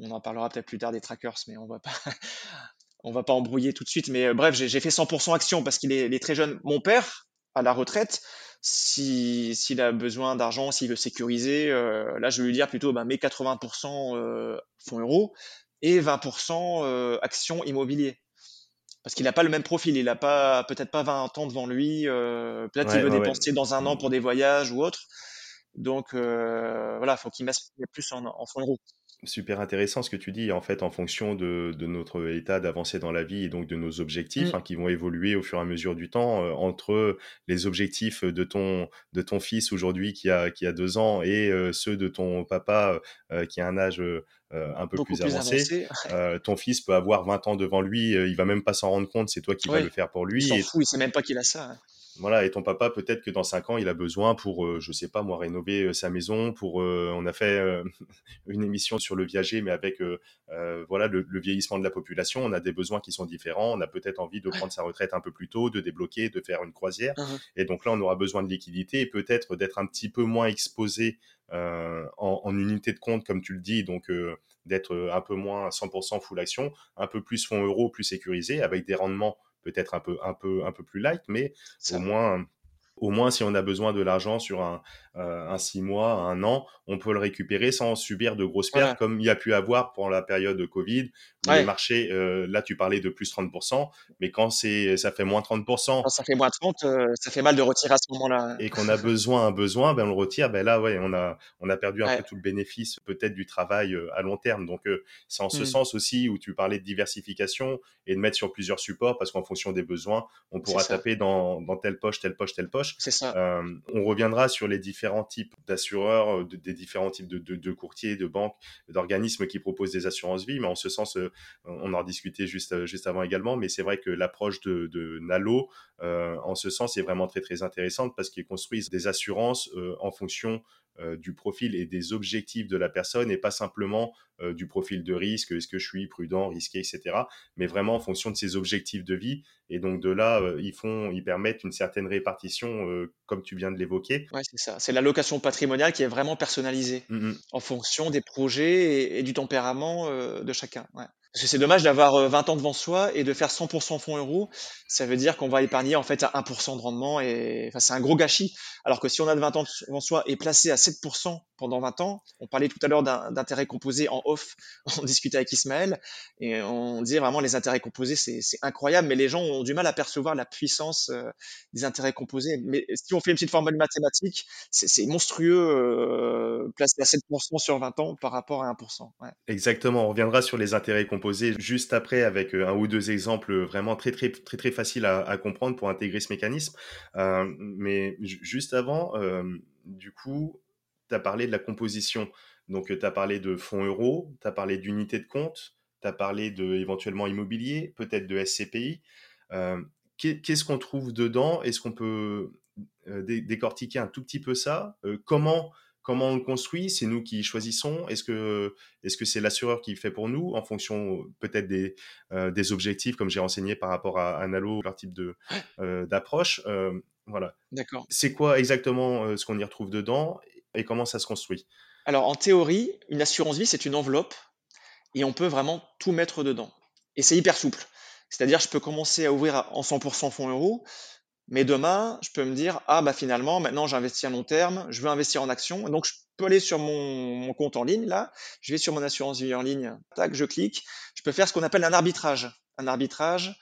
on en parlera peut-être plus tard des trackers, mais on va pas, va pas embrouiller tout de suite. Mais euh, bref, j'ai fait 100% action parce qu'il est, très jeune. Mon père, à la retraite, s'il si, a besoin d'argent, s'il veut sécuriser, euh, là, je vais lui dire plutôt, bah, mets 80% euh, fonds euros et 20% euh, actions immobilier. Parce qu'il n'a pas le même profil, il n'a pas peut-être pas 20 ans devant lui, euh, peut-être qu'il veut ouais, dépenser ouais. dans un an pour des voyages ou autre. Donc euh, voilà, faut qu'il mette plus en, en fonds euros super intéressant ce que tu dis en fait en fonction de, de notre état d'avancée dans la vie et donc de nos objectifs mmh. hein, qui vont évoluer au fur et à mesure du temps euh, entre les objectifs de ton de ton fils aujourd'hui qui a qui a deux ans et euh, ceux de ton papa euh, qui a un âge un peu plus, plus, avancé, avancé. ton fils peut avoir 20 ans devant lui il va même pas s'en rendre compte c'est toi qui vas le faire pour lui il s'en et... fout il sait même pas qu'il a ça hein. Voilà, et ton papa, peut-être que dans cinq ans, il a besoin pour, euh, je sais pas, moi, rénover euh, sa maison. Pour, euh, on a fait euh, une émission sur le viager, mais avec, voilà, le, le, vieillissement de la population. On a des besoins qui sont différents. On a peut-être envie de prendre sa retraite un peu plus tôt, de débloquer, de faire une croisière. Uh -huh. Et donc là, on aura besoin de liquidité et peut-être d'être un petit peu moins exposé en, en, unité de compte, comme tu le dis. Donc d'être un peu moins 100% full action, un peu plus fonds euros, plus sécurisé, avec des rendements peut-être un peu, un, peu, un peu plus light, mais au moins au moins si on a besoin de l'argent sur un, euh, un six mois, un an, on peut le récupérer sans subir de grosses pertes comme il y a pu avoir pour la période de Covid. Où Les marchés, euh, là tu parlais de plus 30%, mais quand c'est ça fait moins 30%. Quand ça fait moins 30, euh, ça fait mal de retirer à ce moment-là. Et qu'on a besoin, un besoin, ben on le retire. Ben là, ouais, on a on a perdu un peu tout le bénéfice peut-être du travail à long terme. Donc c'est en ce mmh. sens aussi où tu parlais de diversification et de mettre sur plusieurs supports parce qu'en fonction des besoins, on pourra taper dans, dans telle poche, telle poche, telle poche. C'est ça. on reviendra sur les différents types d'assureurs, euh, des différents types de, courtiers, de banques, d'organismes qui proposent des assurances vie. Mais en ce sens, euh, on en discutait juste, euh, juste avant également. Mais c'est vrai que l'approche de, Nalo, en ce sens, est vraiment très très intéressante parce qu'ils construisent des assurances en fonction euh, du profil et des objectifs de la personne et pas simplement euh, du profil de risque, est-ce que je suis prudent, risqué, etc. Mais vraiment en fonction de ses objectifs de vie. Et donc de là, euh, ils font, ils permettent une certaine répartition, comme tu viens de l'évoquer. Ouais, c'est ça. C'est l'allocation patrimoniale qui est vraiment personnalisée mmh en fonction des projets et, du tempérament de chacun. Ouais. Parce que c'est dommage d'avoir 20 ans devant soi et de faire 100% fonds euros. Ça veut dire qu'on va épargner en fait à 1% de rendement et c'est un gros gâchis. Alors que si on a de 20 ans devant soi et placé à 7% pendant 20 ans, on parlait tout à l'heure d'intérêts composés en off, on discutait avec Ismaël et on disait vraiment les intérêts composés c'est incroyable, mais les gens ont du mal à percevoir la puissance euh, des intérêts composés. Mais si on fait une petite formule mathématique, c'est monstrueux euh, placé à 7% sur 20 ans par rapport à 1%. Ouais. Exactement, on reviendra sur les intérêts composés juste après avec euh, un ou deux exemples vraiment très très très très faciles à, comprendre pour intégrer ce mécanisme. Euh, mais juste avant, euh, du coup, tu as parlé de la composition. Donc, tu as parlé de fonds euros, tu as parlé d'unités de compte, tu as parlé de éventuellement immobilier, peut-être de SCPI. Qu'est-ce qu'on trouve dedans? Est-ce qu'on peut décortiquer un tout petit peu ça? Comment Comment on le construit C'est nous qui choisissons Est-ce que est-ce que c'est l'assureur qui fait pour nous en fonction peut-être des, euh, des objectifs comme j'ai renseigné par rapport à Analo, leur type de euh, d'approche euh, Voilà. D'accord. C'est quoi exactement ce qu'on y retrouve dedans et comment ça se construit? Alors en théorie, une assurance vie c'est une enveloppe et on peut vraiment tout mettre dedans. Et c'est hyper souple. C'est-à-dire je peux commencer à ouvrir en 100% fonds euros mais demain, je peux me dire, ah bah finalement, maintenant j'investis à long terme, je veux investir en actions, donc je peux aller sur mon, compte en ligne, là, je vais sur mon assurance vie en ligne, tac, je clique, je peux faire ce qu'on appelle un arbitrage. Un arbitrage,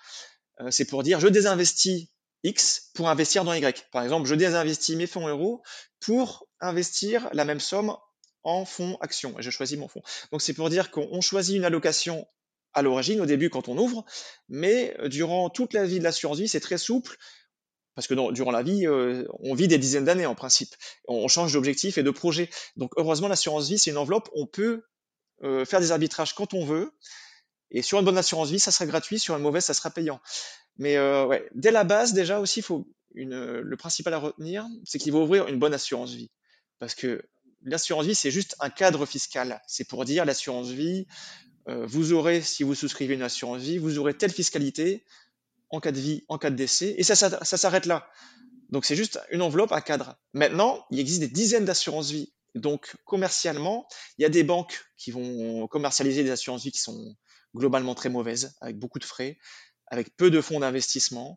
euh, c'est pour dire, je désinvestis X pour investir dans Y. Par exemple, je désinvestis mes fonds euros pour investir la même somme en fonds actions, et je choisis mon fonds. Donc c'est pour dire qu'on choisit une allocation à l'origine, au début quand on ouvre, mais euh, durant toute la vie de l'assurance vie, c'est très souple parce que durant la vie, euh, on vit des dizaines d'années en principe. On change d'objectif et de projet. Donc heureusement, l'assurance vie, c'est une enveloppe. On peut euh, faire des arbitrages quand on veut. Et sur une bonne assurance vie, ça sera gratuit. Sur une mauvaise, ça sera payant. Mais euh, ouais, dès la base, déjà aussi, faut une, le principal à retenir, c'est qu'il faut ouvrir une bonne assurance vie. Parce que l'assurance vie, c'est juste un cadre fiscal. C'est pour dire l'assurance vie, vous aurez, si vous souscrivez une assurance vie, vous aurez telle fiscalité, en cas de vie, en cas de décès, et ça, ça, s'arrête là. Donc c'est juste une enveloppe, un cadre. Maintenant, il existe des dizaines d'assurances vie. Donc commercialement, il y a des banques qui vont commercialiser des assurances vie qui sont globalement très mauvaises, avec beaucoup de frais, avec peu de fonds d'investissement,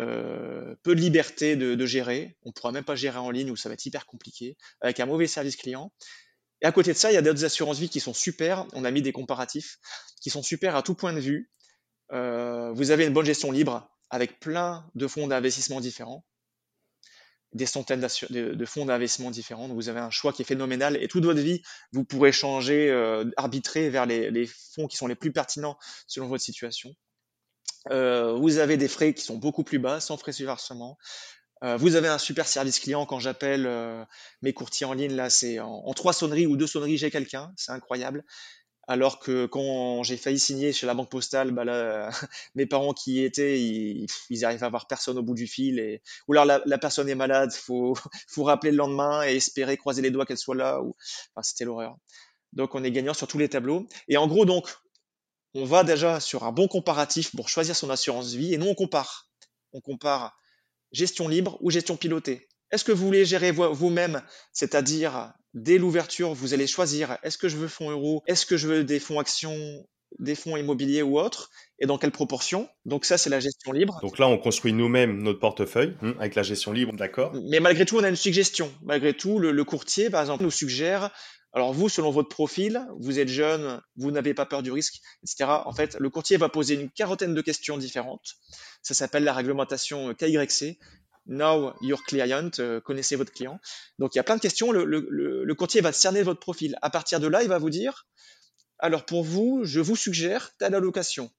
euh, peu de liberté de, gérer. On ne pourra même pas gérer en ligne ou ça va être hyper compliqué, avec un mauvais service client. Et à côté de ça, il y a d'autres assurances vie qui sont super. On a mis des comparatifs qui sont super à tout point de vue, euh, vous avez une bonne gestion libre avec plein de fonds d'investissement différents, des centaines de, fonds d'investissement différents. Donc vous avez un choix qui est phénoménal et toute votre vie, vous pourrez changer, euh, arbitrer vers les, fonds qui sont les plus pertinents selon votre situation. Euh, vous avez des frais qui sont beaucoup plus bas, sans frais sur versement. vous avez un super service client quand j'appelle mes courtiers en ligne. Là, c'est en, trois sonneries ou deux sonneries, j'ai quelqu'un. C'est incroyable. Alors que quand j'ai failli signer chez la banque postale, bah là, mes parents qui y étaient, ils, ils arrivent à voir personne au bout du fil. Et, ou alors la, personne est malade, faut, faut rappeler le lendemain et espérer croiser les doigts qu'elle soit là. Ou... Enfin, c'était l'horreur. Donc on est gagnant sur tous les tableaux. Et en gros, donc, on va déjà sur un bon comparatif pour choisir son assurance vie. Et nous, on compare. On compare gestion libre ou gestion pilotée. Est-ce que vous voulez gérer vous-même, c'est-à-dire dès l'ouverture, vous allez choisir est-ce que je veux fonds euros, est-ce que je veux des fonds actions, des fonds immobiliers ou autres et dans quelle proportion? Donc ça, c'est la gestion libre. Donc là, on construit nous-mêmes notre portefeuille hein, avec la gestion libre, d'accord? Mais malgré tout, on a une suggestion. Malgré tout, le, courtier, par exemple, nous suggère, alors vous, selon votre profil, vous êtes jeune, vous n'avez pas peur du risque, etc. En fait, le courtier va poser une quarantaine de questions différentes. Ça s'appelle la réglementation KYC. Now your client, euh, connaissez votre client. Donc il y a plein de questions. Le, le courtier va cerner votre profil. À partir de là, il va vous dire, alors pour vous, je vous suggère telle allocation.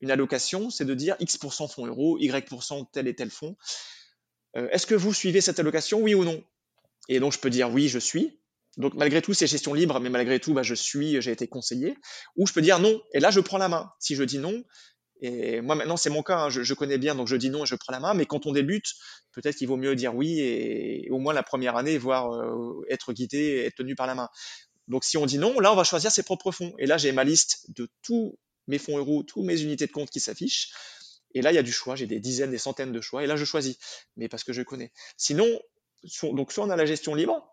Une allocation, c'est de dire X% fonds euros, Y% tel et tel fonds. Euh, est-ce que vous suivez cette allocation, oui ou non? Et donc je peux dire oui, je suis. Donc malgré tout, c'est gestion libre, mais malgré tout, bah, je suis, j'ai été conseillé. Ou je peux dire non, et là je prends la main. Si je dis non, et moi maintenant c'est mon cas, hein, je, connais bien, donc je dis non et je prends la main. Mais quand on débute, peut-être qu'il vaut mieux dire oui et, au moins la première année, voire euh, être guidé, être tenu par la main. Donc si on dit non, là on va choisir ses propres fonds. Et là j'ai ma liste de tous mes fonds euros, toutes mes unités de compte qui s'affichent. Et là, il y a du choix, j'ai des dizaines, des centaines de choix, et là, je choisis, mais parce que je connais. Sinon, donc soit on a la gestion libre,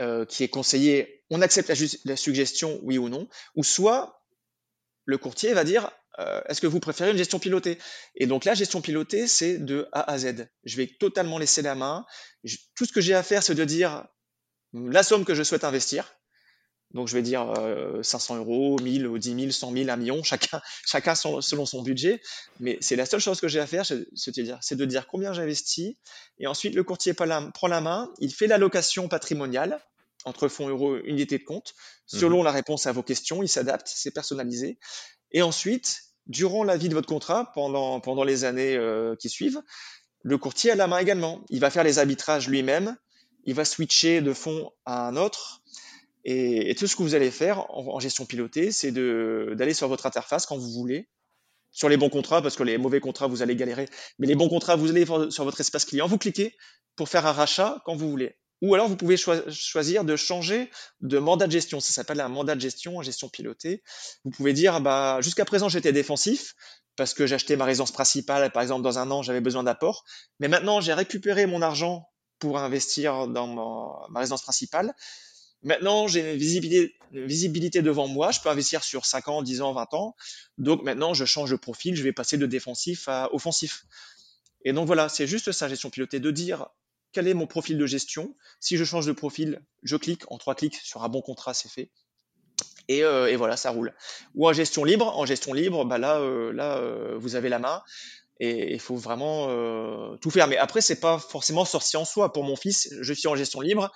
euh, qui est conseillée, on accepte la, suggestion, oui ou non, ou soit le courtier va dire, euh, est-ce que vous préférez une gestion pilotée? Et donc la gestion pilotée, c'est de A à Z. Je vais totalement laisser la main. tout ce que j'ai à faire, c'est de dire la somme que je souhaite investir, donc je vais dire 500 euh, euros, 1000, 10 000, 100 000, 1 million, chacun, chacun selon son budget. Mais c'est la seule chose que j'ai à faire, c'est de dire combien j'investis. Et ensuite, le courtier prend la main, il fait l'allocation patrimoniale entre fonds euros, unité de compte, selon mhm. la réponse à vos questions, il s'adapte, c'est personnalisé. Et ensuite, durant la vie de votre contrat, pendant, pendant les années euh, qui suivent, le courtier a la main également. Il va faire les arbitrages lui-même, il va switcher de fonds à un autre, et, tout ce que vous allez faire en, gestion pilotée, c'est d'aller sur votre interface quand vous voulez, sur les bons contrats, parce que les mauvais contrats, vous allez galérer, mais les bons contrats, vous allez sur votre espace client, vous cliquez pour faire un rachat quand vous voulez. Ou alors, vous pouvez choisir de changer de mandat de gestion. Ça s'appelle un mandat de gestion gestion pilotée. Vous pouvez dire, bah, jusqu'à présent, j'étais défensif parce que j'achetais ma résidence principale, par exemple, dans un an, j'avais besoin d'apport. Mais maintenant, j'ai récupéré mon argent pour investir dans ma résidence principale. Maintenant, j'ai une visibilité, devant moi. Je peux investir sur 5 ans, 10 ans, 20 ans. Donc maintenant, je change de profil. Je vais passer de défensif à offensif. Et donc voilà, c'est juste ça, gestion pilotée, de dire quel est mon profil de gestion. Si je change de profil, je clique. En trois clics sur un bon contrat, c'est fait. Et, euh, voilà, ça roule. Ou en gestion libre, en gestion libre, bah là, euh, là euh, vous avez la main et il faut vraiment tout faire. Mais après, c'est pas forcément sorcier en soi. Pour mon fils, je suis en gestion libre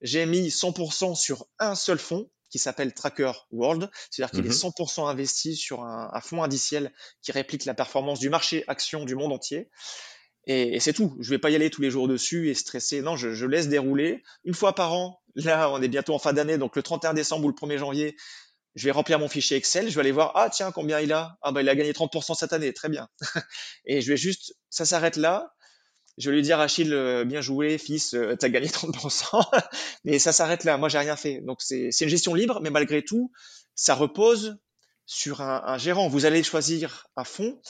j'ai mis 100% sur un seul fonds qui s'appelle Tracker World, c'est-à-dire qu'il est 100% mhm. investi sur un, fonds indiciel qui réplique la performance du marché action du monde entier. Et, c'est tout. Je vais pas y aller tous les jours dessus et stresser. Non, je, laisse dérouler une fois par an. Là, on est bientôt en fin d'année, donc le 31 décembre ou le 1er janvier, je vais remplir mon fichier Excel. Je vais aller voir. Ah tiens, combien il a Ah bah il a gagné 30% cette année. Très bien. et je vais juste. Ça s'arrête là je vais lui dire Achille, euh, bien joué, fils, euh, tu as gagné 30%, mais ça s'arrête là. Moi, j'ai rien fait. Donc, c'est une gestion libre, mais malgré tout, ça repose sur un, gérant. Vous allez choisir un fonds,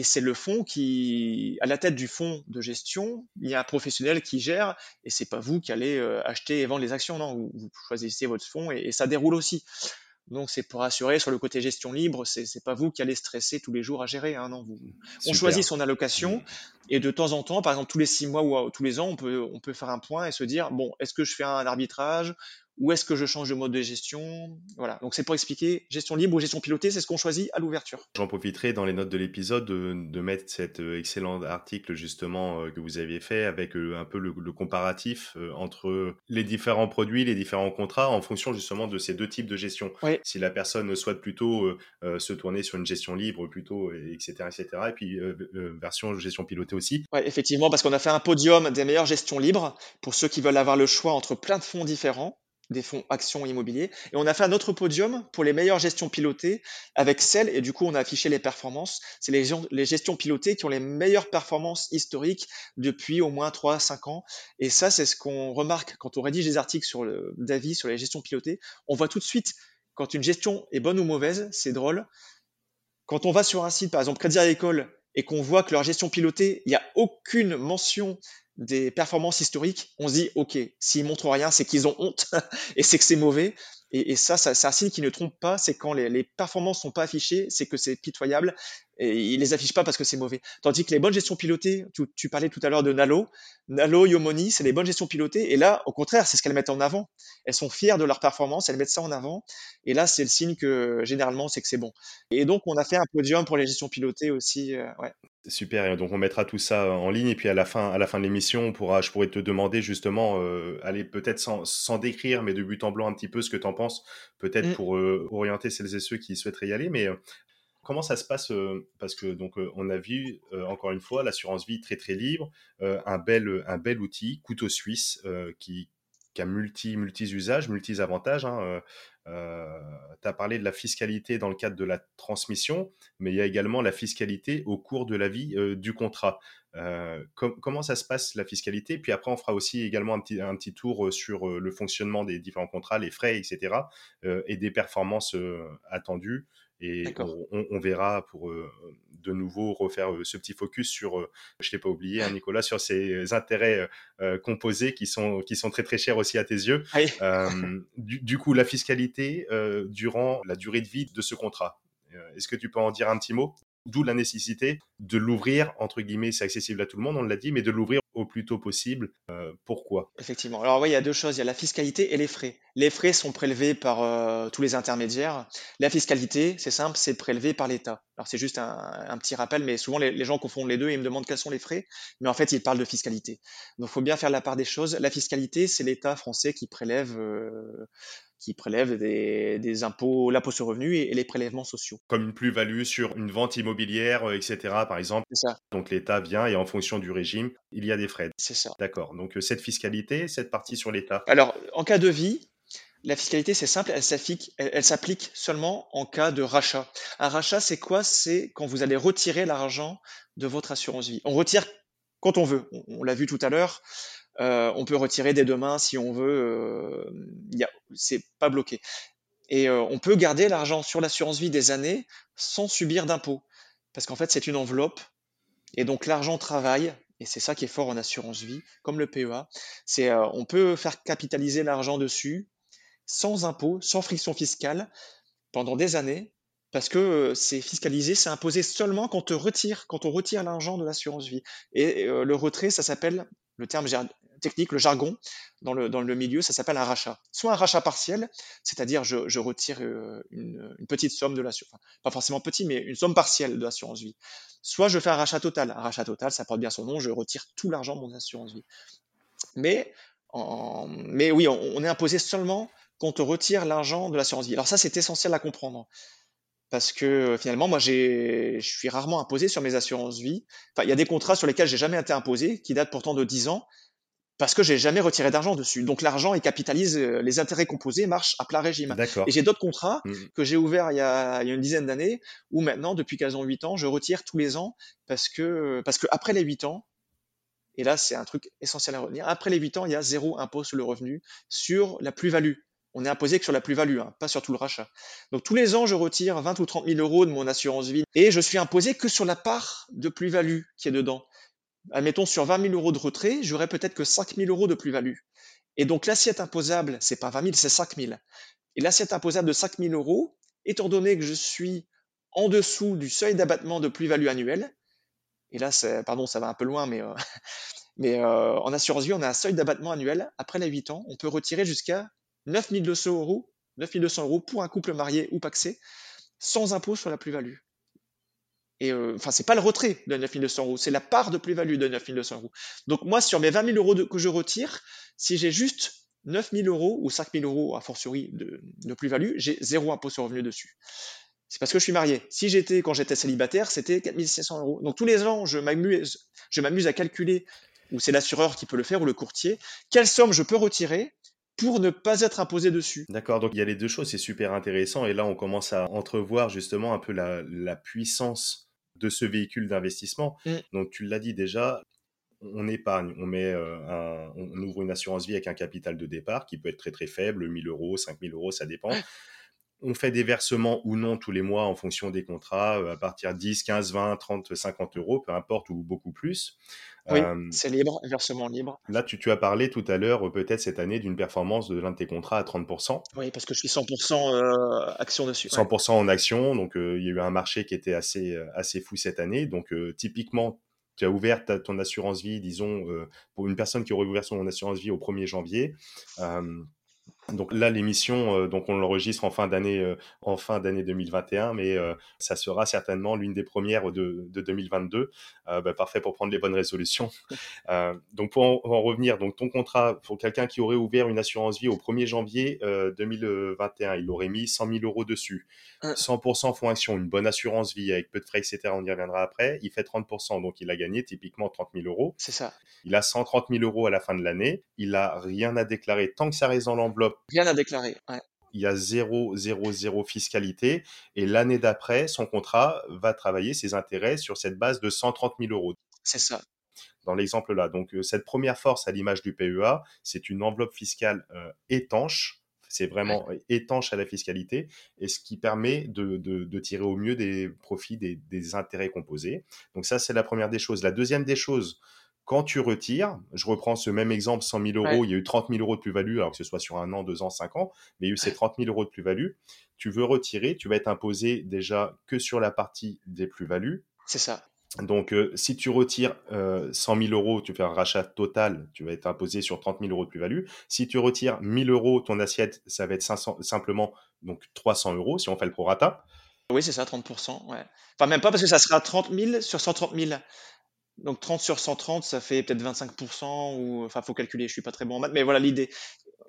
et c'est le fonds qui, à la tête du fonds de gestion, il y a un professionnel qui gère, et c'est pas vous qui allez euh, acheter et vendre les actions. Non, vous, choisissez votre fonds, et ça déroule aussi. Donc c'est pour assurer sur le côté gestion libre, c'est n'est pas vous qui allez stresser tous les jours à gérer. Hein, non, vous, on choisit son allocation et de temps en temps, par exemple tous les six mois ou tous les ans, on peut, on peut faire un point et se dire bon, est-ce que je fais un arbitrage où est-ce que je change de mode de gestion? Voilà, donc c'est pour expliquer gestion libre ou gestion pilotée, c'est ce qu'on choisit à l'ouverture. J'en profiterai dans les notes de l'épisode de, mettre cet euh, excellent article justement euh, que vous aviez fait avec euh, un peu le, comparatif entre les différents produits, les différents contrats en fonction justement de ces deux types de gestion. Si la personne souhaite plutôt se tourner sur une gestion libre plutôt, etc., etc., et puis version gestion pilotée aussi. Ouais, effectivement, parce qu'on a fait un podium des meilleures gestions libres pour ceux qui veulent avoir le choix entre plein de fonds différents des fonds actions immobiliers. Et on a fait un autre podium pour les meilleures gestions pilotées avec celles, et du coup on a affiché les performances, c'est les, les, gestions pilotées qui ont les meilleures performances historiques depuis au moins 3-5 ans. Et ça c'est ce qu'on remarque quand on rédige des articles sur d'avis sur les gestions pilotées. On voit tout de suite quand une gestion est bonne ou mauvaise, c'est drôle. Quand on va sur un site, par exemple Crédit Agricole, et qu'on voit que leur gestion pilotée, il n'y a aucune mention des performances historiques, on se dit, OK, s'ils montrent rien, c'est qu'ils ont honte et c'est que c'est mauvais. Et, ça, c'est un signe qui ne trompe pas, c'est quand les, les performances sont pas affichées, c'est que c'est pitoyable, et ils les affichent pas parce que c'est mauvais. Tandis que les bonnes gestions pilotées, tu, parlais tout à l'heure de Nalo, Nalo, Yomoni, c'est les bonnes gestions pilotées, et là, au contraire, c'est ce qu'elles mettent en avant. Elles sont fières de leur performance, elles mettent ça en avant, et là, c'est le signe que généralement, c'est que c'est bon. Et donc, on a fait un podium pour les gestions pilotées aussi, euh, ouais. Super, et donc on mettra tout ça en ligne et puis à la fin, à la fin de l'émission, je pourrais te demander justement, euh, aller peut-être sans, sans, décrire, mais de but en blanc un petit peu ce que tu en peut-être mmh. pour euh, orienter celles et ceux qui souhaiteraient y aller. Mais euh, comment ça se passe Parce que donc on a vu encore une fois l'assurance vie très très libre, un bel un bel outil, couteau suisse qui qui a multi, multi usages, multi avantages. Hein, euh, tu as parlé de la fiscalité dans le cadre de la transmission, mais il y a également la fiscalité au cours de la vie euh, du contrat. Euh, comment ça se passe la fiscalité? Puis après, on fera aussi également un petit, un petit tour sur le fonctionnement des différents contrats, les frais, etc., et des performances attendues. Et on, verra pour de nouveau refaire ce petit focus sur, je ne t'ai pas oublié, hein, Nicolas, sur ces intérêts composés qui sont, qui sont très très chers aussi à tes yeux. du, coup, la fiscalité durant la durée de vie de ce contrat. Est-ce que tu peux en dire un petit mot? D'où la nécessité de l'ouvrir, entre guillemets, c'est accessible à tout le monde, on l'a dit, mais de l'ouvrir au plus tôt possible. Euh, pourquoi? Effectivement. Alors oui, il y a deux choses. Il y a la fiscalité et les frais. Les frais sont prélevés par euh, tous les intermédiaires. La fiscalité, c'est simple, c'est prélevé par l'État. Alors c'est juste un, petit rappel, mais souvent les, gens confondent les deux et me demandent quels sont les frais. Mais en fait, ils parlent de fiscalité. Donc il faut bien faire la part des choses. La fiscalité, c'est l'État français qui prélève euh, qui prélèvent des, impôts, l'impôt sur revenu et, les prélèvements sociaux. Comme une plus-value sur une vente immobilière, euh, etc., par exemple. C'est ça. Donc l'État vient et en fonction du régime, il y a des frais. C'est ça. D'accord. Donc euh, cette fiscalité, cette partie sur l'État. Alors, en cas de vie, la fiscalité, c'est simple, elle s'applique, elle, s'applique seulement en cas de rachat. Un rachat, c'est quoi? C'est quand vous allez retirer l'argent de votre assurance vie. On retire quand on veut. on l'a vu tout à l'heure. Euh, on peut retirer dès demain si on veut. Euh, c'est pas bloqué. Et euh, on peut garder l'argent sur l'assurance vie des années sans subir d'impôts. Parce qu'en fait, c'est une enveloppe. Et donc, l'argent travaille. Et c'est ça qui est fort en assurance vie, comme le PEA. C'est on peut faire capitaliser l'argent dessus sans impôts, sans friction fiscale pendant des années. Parce que c'est fiscalisé, c'est imposé seulement quand on retire, quand on retire l'argent de l'assurance vie. Et le retrait, ça s'appelle le terme technique, le jargon dans le, dans le milieu, ça s'appelle un rachat. Soit un rachat partiel, c'est-à-dire je, retire euh, une, petite somme de l'assurance, pas forcément petit, mais une somme partielle de l'assurance vie. Soit je fais un rachat total. Un rachat total, ça porte bien son nom, je retire tout l'argent de mon assurance vie. Mais, mais oui, on, est imposé seulement quand on retire l'argent de l'assurance vie. Alors ça, c'est essentiel à comprendre parce que finalement, moi, je suis rarement imposé sur mes assurances vie. Enfin, il y a des contrats sur lesquels j'ai jamais été imposé, qui datent pourtant de 10 ans, parce que j'ai jamais retiré d'argent dessus. Donc l'argent, il capitalise, euh, les intérêts composés marchent à plein régime. Et j'ai d'autres contrats mmh. que j'ai ouverts il y, a, une dizaine d'années, où maintenant, depuis qu'elles ont 8 ans, je retire tous les ans, parce que, parce que après les 8 ans, et là c'est un truc essentiel à retenir, après les 8 ans, il y a zéro impôt sur le revenu sur la plus-value. On est imposé que sur la plus-value, hein, pas sur tout le rachat. Donc tous les ans, je retire 20 ou 30 000 euros de mon assurance vie et je suis imposé que sur la part de plus-value qui est dedans admettons, sur 20 000 euros de retrait, j'aurais peut-être que 5 000 euros de plus-value. Et donc, l'assiette imposable, c'est pas 20 000, c'est 5 000. Et l'assiette imposable de 5 000 euros, étant donné que je suis en dessous du seuil d'abattement de plus-value annuelle, et là, pardon, ça va un peu loin, mais, euh, euh, en assurance vie, on a un seuil d'abattement annuel. Après les 8 ans, on peut retirer jusqu'à 9 200 euros, 9 200 euros pour un couple marié ou paxé, sans impôt sur la plus-value. Et euh, enfin, pas le retrait de 9200 euros, c'est la part de plus-value de 9200 euros. Donc moi, sur mes 20 000 euros que je retire, si j'ai juste 9 000 euros ou 5 000 euros a fortiori de, plus-value, j'ai zéro impôt sur revenu dessus. C'est parce que je suis marié. Si j'étais, quand j'étais célibataire, c'était 4500 euros. Donc tous les ans, je m'amuse à calculer, ou c'est l'assureur qui peut le faire, ou le courtier, quelle somme je peux retirer pour ne pas être imposé dessus. D'accord, donc il y a les deux choses, c'est super intéressant. Et là, on commence à entrevoir justement un peu la, la puissance de ce véhicule d'investissement. Mm. Donc tu l'as dit déjà, on épargne, on met euh, on ouvre une assurance vie avec un capital de départ qui peut être très très faible, 1000 euros, 5000 euros, ça dépend. On fait des versements ou non tous les mois en fonction des contrats, à partir de 10, 15, 20, 30, 50 euros, peu importe, ou beaucoup plus. Oui, c'est libre, versement libre. Là, tu, tu as parlé tout à l'heure, peut-être cette année, d'une performance de l'un de tes contrats à 30%. Oui, parce que je suis 100% action dessus. 100% en action, donc il y a eu un marché qui était assez, assez fou cette année. Donc typiquement, tu as ouvert ton assurance vie, disons, pour une personne qui aurait ouvert son assurance vie au 1er janvier. Donc là, l'émission, euh, donc on l'enregistre en fin d'année, euh, en fin d'année 2021, mais euh, ça sera certainement l'une des premières de, 2022. Bah, parfait pour prendre les bonnes résolutions. donc pour en, revenir, donc ton contrat pour quelqu'un qui aurait ouvert une assurance vie au 1er janvier 2021, il aurait mis 100 000 euros dessus, 100% fonds action, une bonne assurance vie avec peu de frais, etc. On y reviendra après. Il fait 30%, donc il a gagné typiquement 30 000 euros. C'est ça. Il a 130 000 euros à la fin de l'année. Il a rien à déclarer tant que ça reste dans l'enveloppe Rien à déclarer. Il y a 0, 0, 0 fiscalité. Et l'année d'après, son contrat va travailler ses intérêts sur cette base de 130 000 euros. C'est ça. Dans l'exemple là. Donc, euh, cette première force à l'image du PEA, c'est une enveloppe fiscale euh, étanche. C'est vraiment étanche à la fiscalité et ce qui permet de, tirer au mieux des profits des, des intérêts composés. Donc ça, c'est la première des choses. La deuxième des choses, quand tu retires, je reprends ce même exemple, 100 000 euros, il y a eu 30 000 euros de plus-value, alors que ce soit sur un an, deux ans, cinq ans, mais il y a eu ces 30 000 euros de plus-value. Tu veux retirer, tu vas être imposé déjà que sur la partie des plus-values. C'est ça. Donc, euh, si tu retires 100 euh, 000 euros, tu fais un rachat total, tu vas être imposé sur 30 000 euros de plus-value. Si tu retires 1000 euros, ton assiette, ça va être simplement donc 300 euros si on fait le prorata. Oui, c'est ça, 30%. Ouais. Enfin, même pas parce que ça sera 30 000 sur 130 000. Donc 30 sur 130, ça fait peut-être 25%, ou enfin faut calculer, je suis pas très bon en maths, mais voilà l'idée.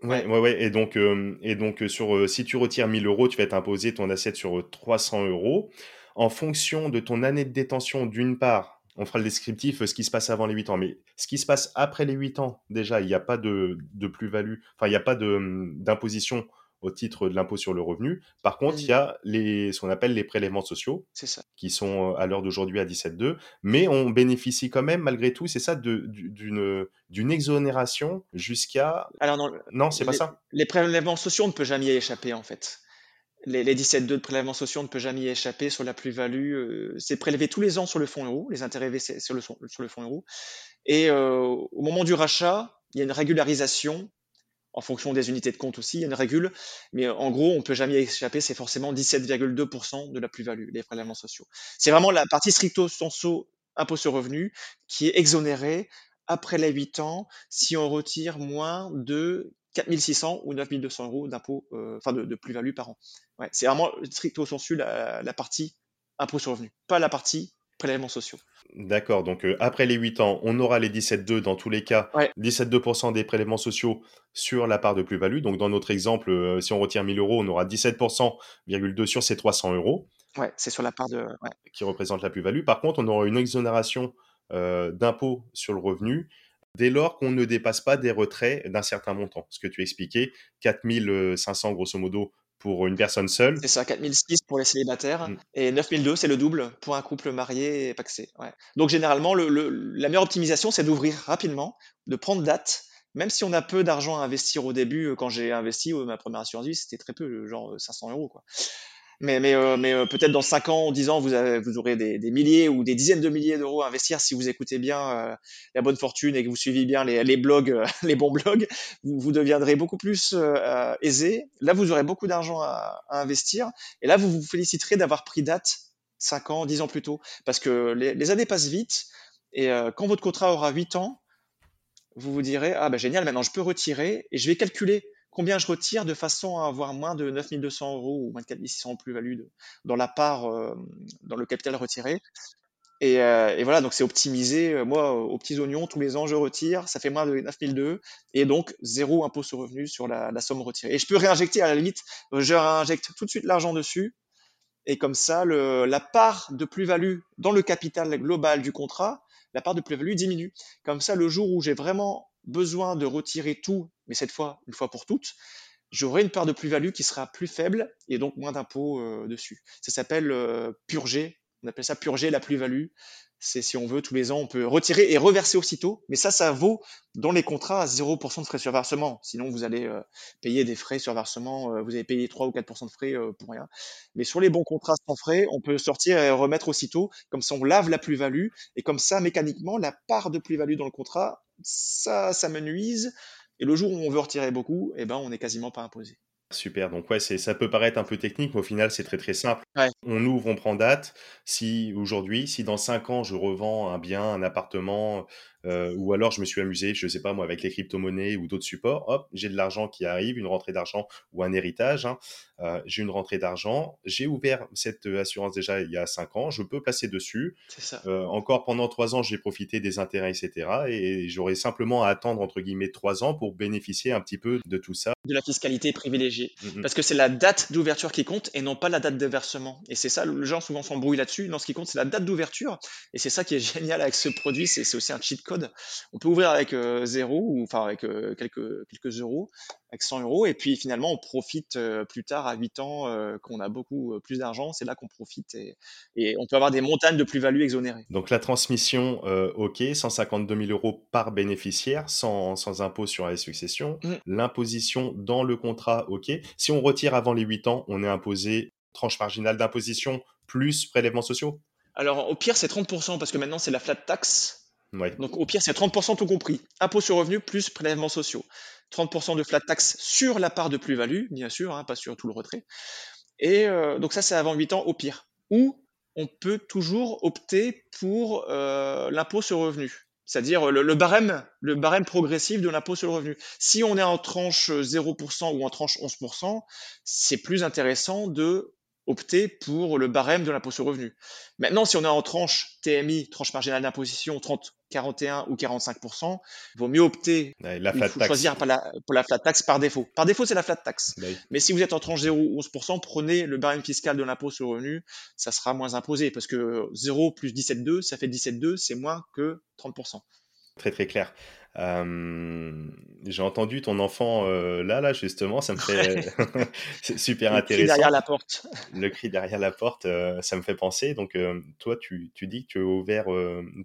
Ouais, ouais, ouais. Et donc, euh, et donc euh, sur, euh, si tu retires 1000 euros, tu vas t'imposer ton assiette sur 300 euros. En fonction de ton année de détention, d'une part, on fera le descriptif, ce qui se passe avant les 8 ans, mais ce qui se passe après les 8 ans, déjà, il n'y a pas de, de plus-value, enfin, il n'y a pas d'imposition au titre de l'impôt sur le revenu. Par contre, il y a les, ce qu'on appelle les prélèvements sociaux, ça. qui sont euh, à l'heure d'aujourd'hui à 17,2, mais on bénéficie quand même, malgré tout, c'est ça, d'une d'une exonération jusqu'à... Alors non, non c'est pas ça. Les prélèvements sociaux, on ne peut jamais y échapper, en fait. Les, les 17,2 de prélèvements sociaux, on ne peut jamais y échapper sur la plus-value. Euh, c'est prélevé tous les ans sur le fonds euro, les intérêts sur le, sur le fonds euro. Et euh, au moment du rachat, il y a une régularisation en fonction des unités de compte aussi, il y a une régule, mais en gros, on peut jamais échapper, c'est forcément 17,2% de la plus-value, les prélèvements sociaux. C'est vraiment la partie stricto sensu impôt sur revenu qui est exonérée après les 8 ans si on retire moins de 4600 ou 9200 euros d'impôt, euh, enfin de, plus-value par an. Ouais, c'est vraiment stricto sensu la, la partie impôt sur revenu, pas la partie prélèvements sociaux. D'accord, donc euh, après les 8 ans, on aura les 17,2 dans tous les cas, 17,2% des prélèvements sociaux sur la part de plus-value. Donc dans notre exemple, euh, si on retire 1000 euros, on aura 17,2 sur ces 300 euros. Ouais, c'est sur la part de. Qui représente la plus-value. Par contre, on aura une exonération euh, d'impôt sur le revenu dès lors qu'on ne dépasse pas des retraits d'un certain montant. Ce que tu expliquais, 4500 grosso modo pour une personne seule. C'est ça, 4006 pour les célibataires mm. et 9002, c'est le double pour un couple marié et paxé. Ouais. Donc généralement, le, la meilleure optimisation, c'est d'ouvrir rapidement, de prendre date, même si on a peu d'argent à investir au début. Quand j'ai investi ma première assurance vie, c'était très peu, genre 500 euros. Quoi mais, mais, euh, mais euh, peut-être dans 5 ans, 10 ans, vous, avez, vous aurez des, des, milliers ou des dizaines de milliers d'euros à investir si vous écoutez bien euh, la bonne fortune et que vous suivez bien les, les blogs, les bons blogs. Vous, vous deviendrez beaucoup plus aisé. Là, vous aurez beaucoup d'argent à, à, investir. Et là, vous vous féliciterez d'avoir pris date 5 ans, 10 ans plus tôt. Parce que les, les années passent vite. Et quand votre contrat aura 8 ans, vous vous direz, ah ben génial, maintenant je peux retirer et je vais calculer combien je retire de façon à avoir moins de 9200 euros ou moins de 4600 plus-value dans la part, euh, dans le capital retiré. Et, euh, voilà, donc c'est optimisé. Euh, moi, aux petits oignons, tous les ans, je retire, ça fait moins de 9002 et donc zéro impôt sur revenu sur la, somme retirée. Et je peux réinjecter à la limite, je réinjecte tout de suite l'argent dessus. Et comme ça, la part de plus-value dans le capital global du contrat, la part de plus-value diminue. Comme ça, le jour où j'ai vraiment besoin de retirer tout, mais cette fois, une fois pour toutes, j'aurai une part de plus-value qui sera plus faible et donc moins d'impôts euh, dessus. Ça s'appelle euh, purger On appelle ça purger la plus-value. C'est si on veut, tous les ans, on peut retirer et reverser aussitôt. Mais ça, ça vaut dans les contrats à 0% de frais sur versement. Sinon, vous allez euh, payer des frais sur versement. Vous allez payer 3 ou 4% de frais pour rien. Mais sur les bons contrats sans frais, on peut sortir et remettre aussitôt. Comme ça, on lave la plus-value. Et comme ça, mécaniquement, la part de plus-value dans le contrat, ça, ça nuise. Et le jour où on veut retirer beaucoup, eh ben, on n'est quasiment pas imposé. Super, donc ouais, ça peut paraître un peu technique, mais au final, c'est très très simple. On ouvre, on prend date. Si aujourd'hui, si dans cinq ans, je revends un bien, un appartement, euh, ou alors je me suis amusé, je sais pas moi, avec les crypto-monnaies ou d'autres supports, hop, j'ai de l'argent qui arrive, une rentrée d'argent ou un héritage, hein. euh, j'ai une rentrée d'argent, j'ai ouvert cette assurance déjà il y a cinq ans, je peux passer dessus. Ça. Euh, encore pendant trois ans, j'ai profité des intérêts, etc. Et j'aurais simplement à attendre, entre guillemets, trois ans pour bénéficier un petit peu de tout ça. De la fiscalité privilégiée. Mmh. Parce que c'est la date d'ouverture qui compte et non pas la date de versement. Et c'est ça, le gens souvent s'embrouillent là-dessus. Non, ce qui compte, c'est la date d'ouverture. Et c'est ça qui est génial avec ce produit, c'est aussi un cheat code on peut ouvrir avec euh, zéro ou enfin avec euh, quelques quelques euros, avec 100 euros, et puis finalement on profite euh, plus tard à 8 ans qu'on a beaucoup plus d'argent, c'est là qu'on profite et, on peut avoir des montagnes de plus-value exonérées. Donc la transmission, ok, 152 000 euros par bénéficiaire, sans, sans impôt sur la succession. Mmh. L'imposition dans le contrat, ok. Si on retire avant les 8 ans, on est imposé tranche marginale d'imposition plus prélèvements sociaux alors au pire c'est 30% parce que maintenant c'est la flat tax donc au pire, c'est 30% tout compris. Impôt sur revenu plus prélèvements sociaux. 30% de flat tax sur la part de plus-value, bien sûr, hein, pas sur tout le retrait. Et euh, donc ça, c'est avant 8 ans au pire. Ou on peut toujours opter pour euh, l'impôt sur revenu, c'est-à-dire le, barème, le barème progressif de l'impôt sur le revenu. Si on est en tranche 0% ou en tranche 11%, c'est plus intéressant de opter pour le barème de l'impôt sur le revenu. Maintenant, si on est en tranche TMI, tranche marginale d'imposition, 30, 41 ou 45%, il vaut mieux opter, la il faut choisir pour la, pour la flat tax par défaut. Par défaut, c'est la flat tax. Bah Mais si vous êtes en tranche 0 ou 11%, prenez le barème fiscal de l'impôt sur le revenu, ça sera moins imposé parce que 0 plus 17,2, ça fait 17,2, c'est moins que 30%. Très très clair. J'ai entendu ton enfant euh, là, là justement, ça me fait super intéressant. Le cri derrière la porte. Le cri derrière la porte, euh, ça me fait penser. Donc, euh, toi, tu, tu, dis que tu as ouvert,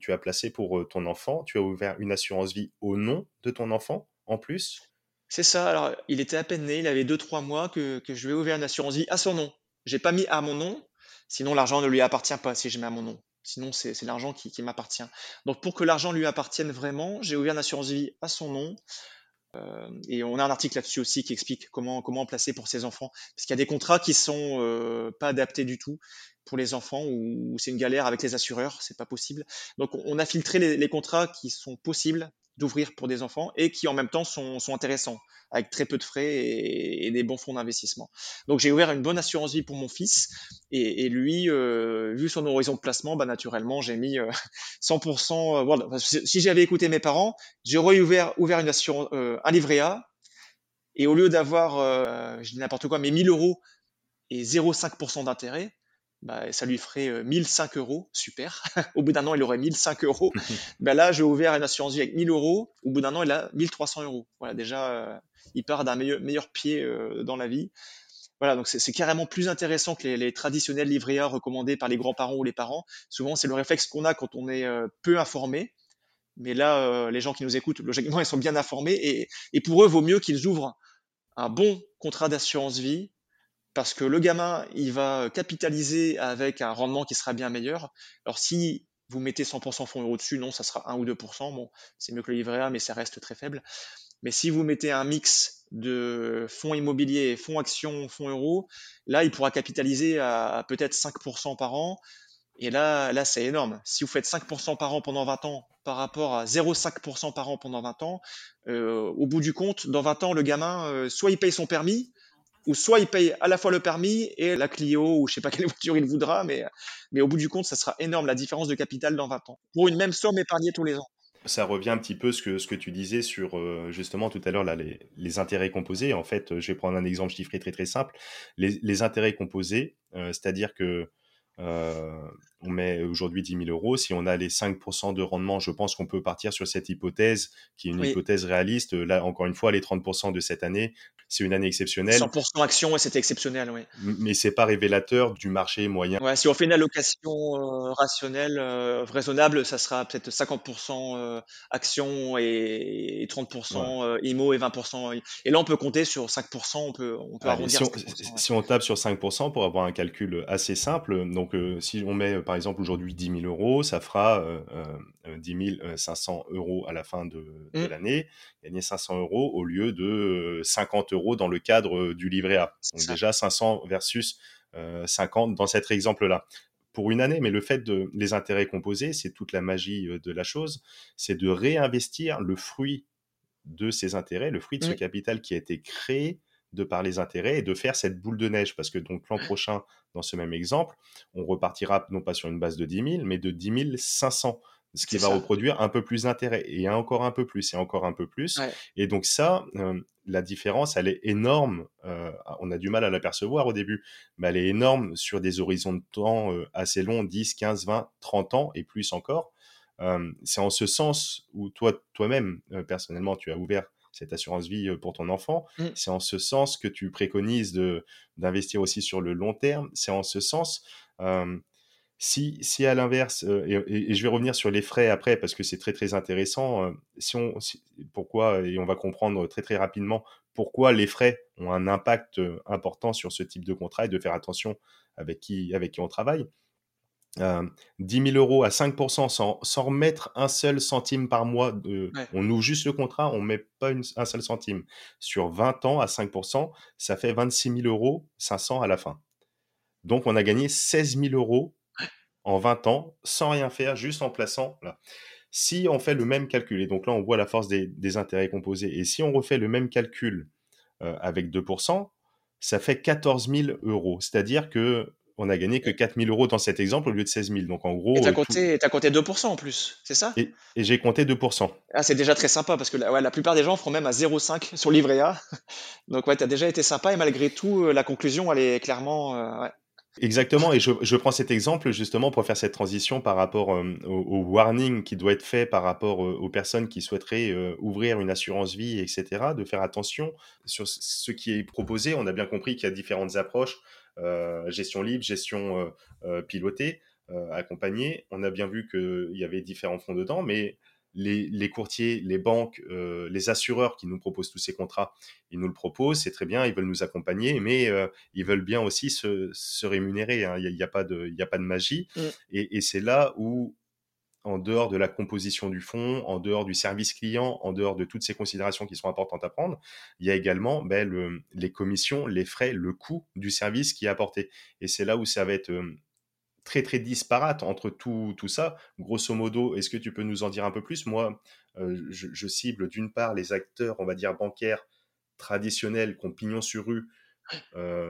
tu as placé pour ton enfant, tu as ouvert une assurance vie au nom de ton enfant en plus? C'est ça. Alors, il était à peine né, il avait 2-3 mois que, que je lui ai ouvert une assurance vie à son nom. J'ai pas mis à mon nom, sinon l'argent ne lui appartient pas si je mets à mon nom. Sinon, c'est l'argent qui, m'appartient. Donc, pour que l'argent lui appartienne vraiment, j'ai ouvert une assurance vie à son nom. Euh, et on a un article là-dessus aussi qui explique comment, comment placer pour ses enfants. Parce qu'il y a des contrats qui sont euh, pas adaptés du tout pour les enfants ou c'est une galère avec les assureurs, c'est pas possible. Donc on a filtré les, contrats qui sont possibles d'ouvrir pour des enfants et qui en même temps sont, sont intéressants avec très peu de frais et, des bons fonds d'investissement. Donc j'ai ouvert une bonne assurance vie pour mon fils et, lui, euh, vu son horizon de placement, bah, naturellement j'ai mis 100%. Euh, euh, voilà. Si j'avais écouté mes parents, j'aurais ouvert, ouvert une assurance, un livret A et au lieu d'avoir, je dis n'importe quoi, mais 1000 euros et 0,5% d'intérêt, bah, ça lui ferait 1005 euros, super. au bout d'un an, il aurait 1005 euros. bah, là, j'ai ouvert une assurance vie avec 1000 euros. Au bout d'un an, il a 1300 euros. Voilà, déjà, il part d'un meilleur, meilleur, pied euh, dans la vie. Voilà, donc c'est carrément plus intéressant que les, traditionnels livrets A recommandés par les grands-parents ou les parents. Souvent, c'est le réflexe qu'on a quand on est euh, peu informé. Mais là, euh, les gens qui nous écoutent, logiquement, ils sont bien informés. Et, et pour eux, vaut mieux qu'ils ouvrent un bon contrat d'assurance vie parce que le gamin, il va capitaliser avec un rendement qui sera bien meilleur. Alors si vous mettez 100% fonds euros dessus, non, ça sera 1 ou 2%. Bon, c'est mieux que le livret A, mais ça reste très faible. Mais si vous mettez un mix de fonds immobiliers, fonds actions, fonds euros, là, il pourra capitaliser à, peut-être 5% par an. Et là, là c'est énorme. Si vous faites 5% par an pendant 20 ans par rapport à 0,5% par an pendant 20 ans, euh, au bout du compte, dans 20 ans, le gamin, euh, soit il paye son permis, ou soit il paye à la fois le permis et la Clio, ou je sais pas quelle voiture il voudra, mais, mais au bout du compte, ça sera énorme la différence de capital dans 20 ans. Pour une même somme épargnée tous les ans ça revient un petit peu ce que, ce que tu disais sur euh, justement tout à l'heure les, intérêts composés. En fait, je vais prendre un exemple chiffré très très simple. Les, les intérêts composés, euh, c'est-à-dire que on met aujourd'hui 10 000 euros. Si on a les 5% de rendement, je pense qu'on peut partir sur cette hypothèse qui est une hypothèse réaliste. Là, encore une fois, les 30% de cette année, c'est une année exceptionnelle. 100% action, et c'était exceptionnel, oui. Mais c'est pas révélateur du marché moyen. Ouais, si on fait une allocation euh, rationnelle, euh, raisonnable, ça sera peut-être 50% euh, action et, 30% IMO et 20%. Et là, on peut compter sur 5%, on peut, on peut arrondir. Si on, si on, tape sur 5% pour avoir un calcul assez simple, donc si on met par exemple aujourd'hui 10 000 euros, ça fera 10 500 euros à la fin de, de mmh. l'année. Gagner 500 euros au lieu de 50 euros dans le cadre du livret A. Donc déjà 500 versus 50 dans cet exemple-là pour une année, mais le fait de les intérêts composés, c'est toute la magie de la chose, c'est de réinvestir le fruit de ces intérêts, le fruit de ce mmh. capital qui a été créé de par les intérêts et de faire cette boule de neige. Parce que donc l'an prochain, dans ce même exemple, on repartira non pas sur une base de 10 000, mais de 10 500 ce qui va reproduire un peu plus d'intérêt et encore un peu plus et encore un peu plus. Et donc ça, la différence, elle est énorme. on a du mal à l'apercevoir au début, mais elle est énorme sur des horizons de temps assez longs, 10, 15, 20, 30 ans et plus encore. c'est en ce sens où toi, toi-même, personnellement, tu as ouvert cette assurance vie pour ton enfant. Mmh. C'est en ce sens que tu préconises d'investir aussi sur le long terme. C'est en ce sens. si, si à l'inverse, et, je vais revenir sur les frais après parce que c'est très très intéressant, si on, pourquoi, et on va comprendre très très rapidement pourquoi les frais ont un impact important sur ce type de contrat et de faire attention avec qui, avec qui on travaille. 10 euh, 000 euros à 5% sans, sans, remettre un seul centime par mois. De, On ouvre juste le contrat, on met pas un seul centime. Sur 20 ans à 5%, ça fait 26 000 euros 500 à la fin. Donc on a gagné 16 000 euros en 20 ans sans rien faire, juste en plaçant là. Si on fait le même calcul, et donc là on voit la force des, intérêts composés, et si on refait le même calcul euh, avec 2%, ça fait 14 000 euros. C'est-à-dire que on a gagné que 4000 euros dans cet exemple au lieu de 16 000. Donc en gros. Et t'as compté, compté 2% en plus, c'est ça? Et, j'ai compté 2%. Ah, c'est déjà très sympa parce que la, la plupart des gens feront même à 0,5 sur livret A. Donc ouais, t'as déjà été sympa et malgré tout, euh, la conclusion, elle est clairement. Euh, Exactement, et je, prends cet exemple justement pour faire cette transition par rapport euh, au, warning qui doit être fait par rapport aux personnes qui souhaiteraient ouvrir une assurance vie, etc., de faire attention sur ce qui est proposé. On a bien compris qu'il y a différentes approches. Euh, gestion libre, gestion euh, euh, pilotée, accompagnée. On a bien vu qu'il y avait différents fonds dedans, mais les, courtiers, les banques, les assureurs qui nous proposent tous ces contrats, ils nous le proposent, c'est très bien, ils veulent nous accompagner, mais ils veulent bien aussi se, rémunérer. Hein. Il n'y a, pas de, a pas de magie. Mmh. Et, et c'est là où en dehors de la composition du fonds, en dehors du service client, en dehors de toutes ces considérations qui sont importantes à prendre, il y a également ben, les commissions, les frais, le coût du service qui est apporté. Et c'est là où ça va être très très disparate entre tout, tout ça. Grosso modo, est-ce que tu peux nous en dire un peu plus? Moi, je, cible d'une part les acteurs, on va dire bancaires traditionnels, qui ont pignon sur rue,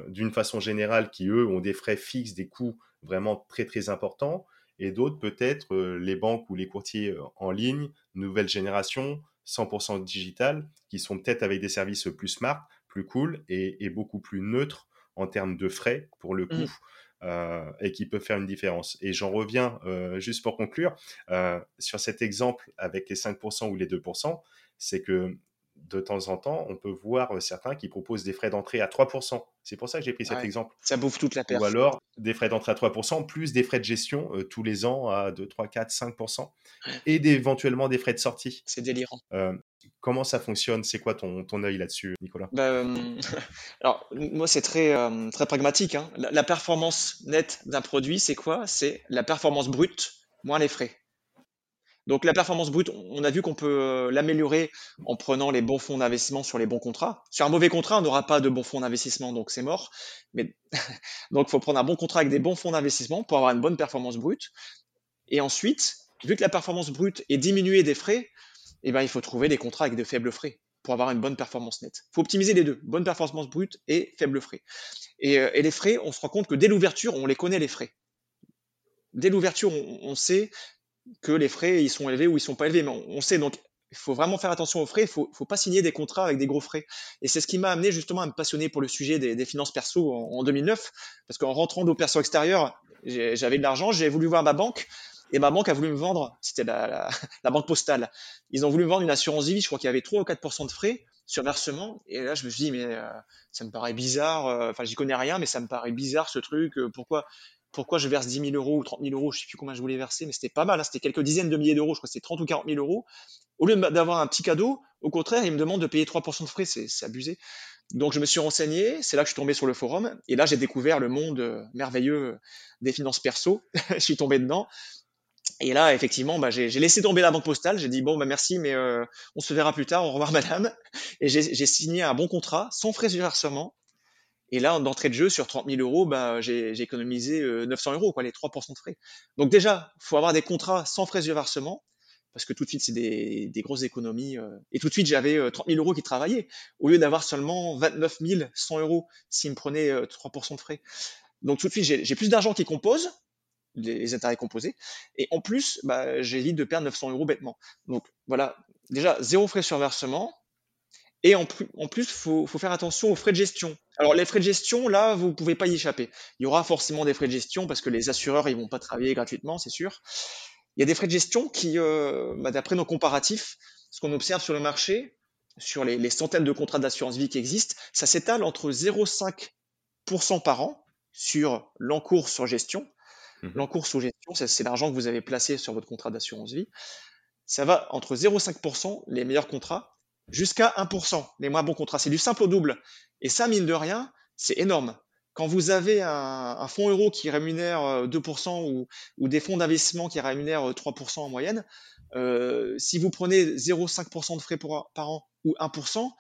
d'une façon générale, qui eux ont des frais fixes, des coûts vraiment très très importants et d'autres peut-être les banques ou les courtiers en ligne, nouvelle génération, 100% digital, qui sont peut-être avec des services plus smart, plus cool et, beaucoup plus neutres en termes de frais pour le mmh. coup. et qui peuvent faire une différence. Et j'en reviens juste pour conclure sur cet exemple avec les 5% ou les 2%, c'est que de temps en temps, on peut voir euh, certains qui proposent des frais d'entrée à 3%. C'est pour ça que j'ai pris cet exemple. Ça bouffe toute la perte. Ou alors des frais d'entrée à 3%, plus des frais de gestion euh, tous les ans à 2, 3, 4, 5%, et éventuellement des frais de sortie. C'est délirant. Euh, comment ça fonctionne? C'est quoi ton, ton œil là-dessus, Nicolas? Bah, Alors, moi, c'est très, très pragmatique. Hein. la performance nette d'un produit, c'est quoi? C'est la performance brute moins les frais. Donc la performance brute, on a vu qu'on peut euh, l'améliorer en prenant les bons fonds d'investissement sur les bons contrats. Sur un mauvais contrat, on n'aura pas de bons fonds d'investissement, donc c'est mort. Mais donc faut prendre un bon contrat avec des bons fonds d'investissement pour avoir une bonne performance brute. Et ensuite, vu que la performance brute est diminuée des frais, eh ben, il faut trouver des contrats avec de faibles frais pour avoir une bonne performance nette. Il faut optimiser les deux, bonne performance brute et faible frais. Et, euh, et les frais, on se rend compte que dès l'ouverture, on les connaît les frais. Dès l'ouverture, on, sait que les frais ils sont élevés ou ils sont pas élevés. Mais on, sait donc il faut vraiment faire attention aux frais. Il faut, faut pas signer des contrats avec des gros frais. Et c'est ce qui m'a amené justement à me passionner pour le sujet des, finances perso en, 2009. Parce qu'en rentrant d'opérations extérieures, j'avais de l'argent, j'ai voulu voir ma banque. Et ma banque a voulu me vendre, c'était la, banque postale. Ils ont voulu me vendre une assurance vie, je crois qu'il y avait 3 ou 4% de frais sur versement. Et là, je me suis dit, mais euh, ça me paraît bizarre. Euh, enfin, j'y connais rien, mais ça me paraît bizarre ce truc. Euh, pourquoi, pourquoi je verse 10 000 euros ou 30 000 euros Je sais plus combien je voulais verser, mais c'était pas mal. Hein, c'était quelques dizaines de milliers d'euros. Je crois que c'était 30 ou 40 000 euros. Au lieu d'avoir un petit cadeau, au contraire, ils me demandent de payer 3% de frais. C'est abusé. Donc, je me suis renseigné. C'est là que je suis tombé sur le forum. Et là, j'ai découvert le monde merveilleux des finances perso. je suis tombé dedans. Et là, effectivement, bah, j'ai laissé tomber la banque postale. J'ai dit bon, bah merci, mais euh, on se verra plus tard. Au revoir, madame. Et j'ai signé un bon contrat sans frais de versement. Et là, d'entrée de jeu, sur 30 000 euros, bah, j'ai économisé 900 euh, euros, quoi, les 3% de frais. Donc déjà, faut avoir des contrats sans frais de versement, parce que tout de suite, c'est des, des, grosses économies. Euh. et tout de suite, j'avais 30 000 euros qui travaillaient, au lieu d'avoir seulement 29 100 euros s'ils me prenaient 3% de frais. Donc tout de suite, j'ai plus d'argent qui compose, les, intérêts composés. Et en plus, bah, j'évite de perdre 900 euros bêtement. Donc voilà, déjà, zéro frais sur versement. Et en, plus, en plus, faut, faut faire attention aux frais de gestion. Alors les frais de gestion, là, vous pouvez pas y échapper. Il y aura forcément des frais de gestion parce que les assureurs, ils vont pas travailler gratuitement, c'est sûr. Il y a des frais de gestion qui, euh, bah, d'après nos comparatifs, ce qu'on observe sur le marché, sur les, les centaines de contrats d'assurance vie qui existent, ça s'étale entre 0,5% par an sur l'encours sur gestion Mmh. L'encours sous gestion, c'est l'argent que vous avez placé sur votre contrat d'assurance vie. Ça va entre 0,5%, les meilleurs contrats, jusqu'à 1%, les moins bons contrats. C'est du simple au double. Et ça, mine de rien, c'est énorme. Quand vous avez un, fonds euro qui rémunère 2% euh, ou, ou des fonds d'investissement qui rémunèrent 3% en moyenne, euh, si vous prenez 0,5% de frais par an ou 1%,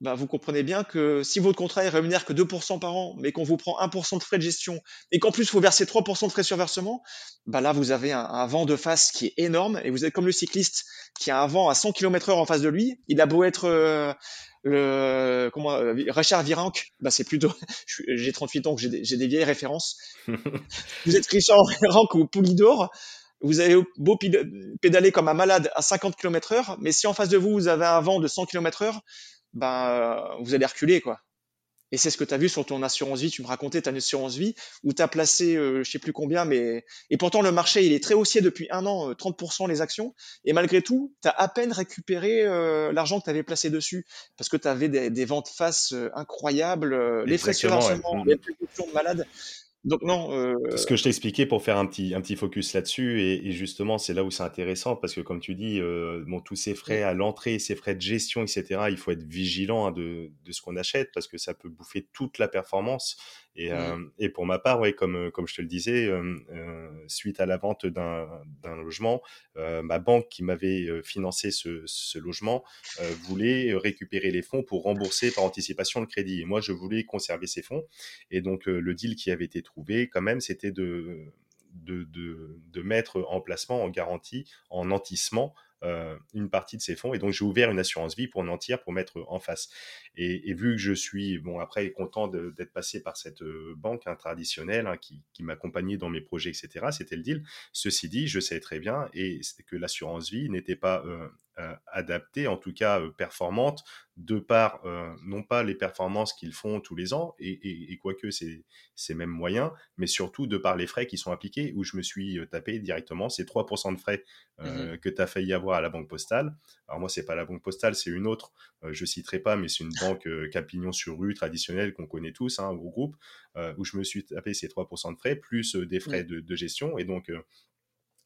bah, vous comprenez bien que si votre contrat est rémunère que 2% par an, mais qu'on vous prend 1% de frais de gestion, et qu'en plus il faut verser 3% de frais sur versement, bah là vous avez un, vent de face qui est énorme, et vous êtes comme le cycliste qui a un vent à 100 km heure en face de lui, il a beau être euh, le comment euh, Richard Virenque, bah c'est plutôt j'ai 38 ans que j'ai des, des, vieilles références. vous êtes Richard Virenque ou Poulidor, vous avez beau pédaler comme un malade à 50 km heure, mais si en face de vous vous avez un vent de 100 km heure, ben, vous allez reculer, quoi. Et c'est ce que tu as vu sur ton assurance vie. Tu me racontais ta assurance vie où tu as placé, euh, je sais plus combien, mais. Et pourtant, le marché, il est très haussier depuis un an, 30% euh, les actions. Et malgré tout, tu as à peine récupéré euh, l'argent que tu avais placé dessus. Parce que tu avais des, ventes face incroyables, les frais sur les de malades. Donc non. Euh... Ce que je t'ai expliqué pour faire un petit, un petit focus là-dessus, et, justement, c'est là où c'est intéressant, parce que comme tu dis, euh, bon, tous ces frais à l'entrée, ces frais de gestion, etc., il faut être vigilant hein, de, de, ce qu'on achète, parce que ça peut bouffer toute la performance. Et, euh, et, pour ma part, ouais, comme, comme je te le disais, suite à la vente d'un logement, ma banque qui m'avait financé ce, ce logement voulait récupérer les fonds pour rembourser par anticipation le crédit. Et moi, je voulais conserver ces fonds. Et donc, le deal qui avait été trouvé, quand même, c'était de, de, de, de, mettre en placement, en garantie, en nantissement, euh, une partie de ces fonds. Et donc, j'ai ouvert une assurance vie pour entière pour mettre en face. Et, vu que je suis, bon, après, content d'être passé par cette euh, banque hein, traditionnelle hein, qui, m'accompagnait dans mes projets, etc., c'était le deal. Ceci dit, je sais très bien et que l'assurance vie n'était pas euh, adaptée, en tout cas euh, performante, de par euh, non pas les performances qu'ils font tous les ans, et, et, quoique c'est même moyen, mais surtout de par les frais qui sont appliqués, où je me suis tapé directement ces 3% de frais mmh que tu as failli avoir à la banque postale. Alors moi, c'est pas la banque postale, c'est une autre, je citerai pas, mais c'est une banque Capignon sur rue traditionnelle qu'on connaît tous, hein, un gros groupe, où je me suis tapé ces 3% de frais, plus des frais de, de, gestion, et donc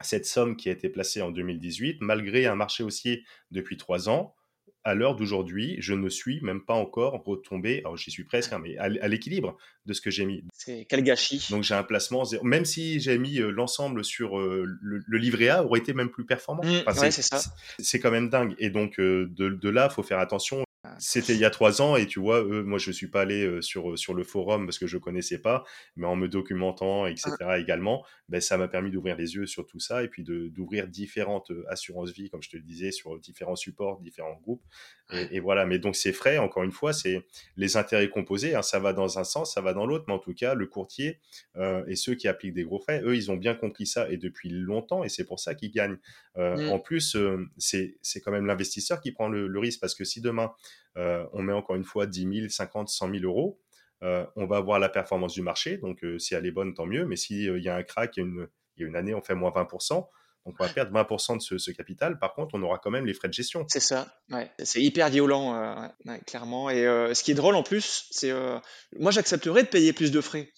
cette somme qui a été placée en 2018, malgré un marché haussier depuis trois ans, à l'heure d'aujourd'hui, je ne suis même pas encore retombé, alors j'y suis presque, hein, mais à, l'équilibre de ce que j'ai mis. C'est quel gâchis. Donc j'ai un placement, même si j'ai mis euh, l'ensemble sur euh, le, livret A, aurait été même plus performant. Mmh, c'est ça. C'est quand même dingue. Et donc euh, de, de là, il faut faire attention C'était il y a trois ans et tu vois, eux, moi je suis pas allé euh, sur sur le forum parce que je connaissais pas, mais en me documentant, etc. également, ben ça m'a permis d'ouvrir les yeux sur tout ça et puis d'ouvrir différentes assurances vie, comme je te le disais, sur différents supports, différents groupes. Et, voilà. Mais donc c'est frais. Encore une fois, c'est les intérêts composés. Hein, ça va dans un sens, ça va dans l'autre, mais en tout cas, le courtier et ceux qui appliquent des gros frais, eux, ils ont bien compris ça et depuis longtemps, et c'est pour ça qu'ils gagnent. Mmh. En plus, c'est quand même l'investisseur qui prend le, risque parce que si demain, on met encore une fois 10 000, 50, 100 000 euros, on va avoir la performance du marché. Donc, si elle est bonne, tant mieux. Mais s'il y a un crack, il y a une, une année, on fait moins 20%. Donc, on va perdre 20% de ce, capital. Par contre, on aura quand même les frais de gestion. C'est ça. Ouais. C'est hyper violent, clairement. Et ce qui est drôle en plus, c'est moi, j'accepterais de payer plus de frais.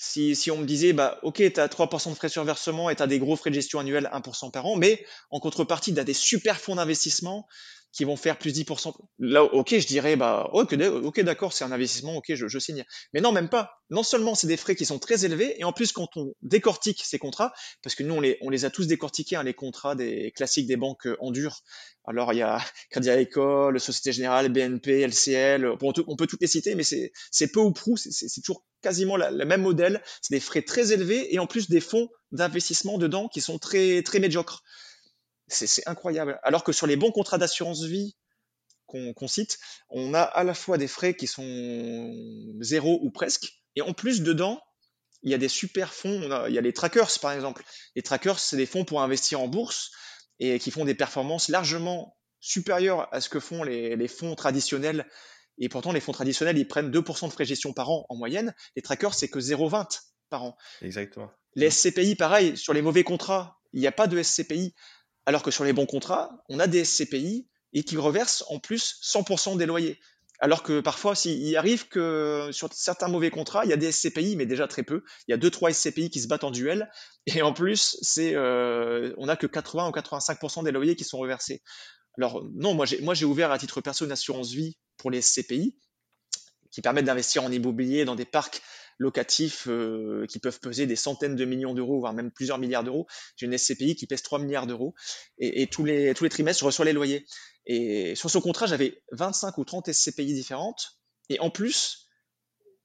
Si, si, on me disait, bah, ok, tu as 3% de frais sur versement et tu as des gros frais de gestion annuels 1% par an, mais en contrepartie, tu as des super fonds d'investissement qui vont faire plus 10%. Là, ok, je dirais, bah, ok, d'accord, c'est un investissement, ok, je, signe. Mais non, même pas. Non seulement c'est des frais qui sont très élevés, et en plus, quand on décortique ces contrats, parce que nous, on les, a tous décortiqués, hein, les contrats des classiques des banques euh, en dur. Alors, il y a Crédit Agricole, Société Générale, BNP, LCL, on peut toutes les citer, mais c'est peu ou prou, c'est toujours quasiment le même modèle. C'est des frais très élevés, et en plus des fonds d'investissement dedans qui sont très, très médiocres. C'est incroyable. Alors que sur les bons contrats d'assurance vie qu'on cite, on a à la fois des frais qui sont zéro ou presque, et en plus dedans, il y a des super fonds. il y a les trackers par exemple. Les trackers, c'est des fonds pour investir en bourse et qui font des performances largement supérieures à ce que font les, fonds traditionnels. Et pourtant, les fonds traditionnels, ils prennent 2% de frais de gestion par an en moyenne. Les trackers, c'est que 0,20 par an. Exactement. Les SCPI, pareil, sur les mauvais contrats, il n'y a pas de SCPI. Alors que sur les bons contrats, on a des SCPI et qui reversent en plus 100% des loyers. Alors que parfois, il arrive que sur certains mauvais contrats, il y a des SCPI, mais déjà très peu. Il y a deux trois SCPI qui se battent en duel, et en plus, euh, on n'a que 80 ou 85% des loyers qui sont reversés. Alors non, moi j'ai, moi j'ai ouvert à titre perso une assurance vie pour les SCPI, qui permettent d'investir en immobilier dans des parcs locatifs euh, qui peuvent peser des centaines de millions d'euros, voire même plusieurs milliards d'euros. J'ai une SCPI qui pèse 3 milliards d'euros et, tous, les, tous les trimestres, je reçois les loyers. Et sur ce contrat, j'avais 25 ou 30 SCPI différentes et en plus,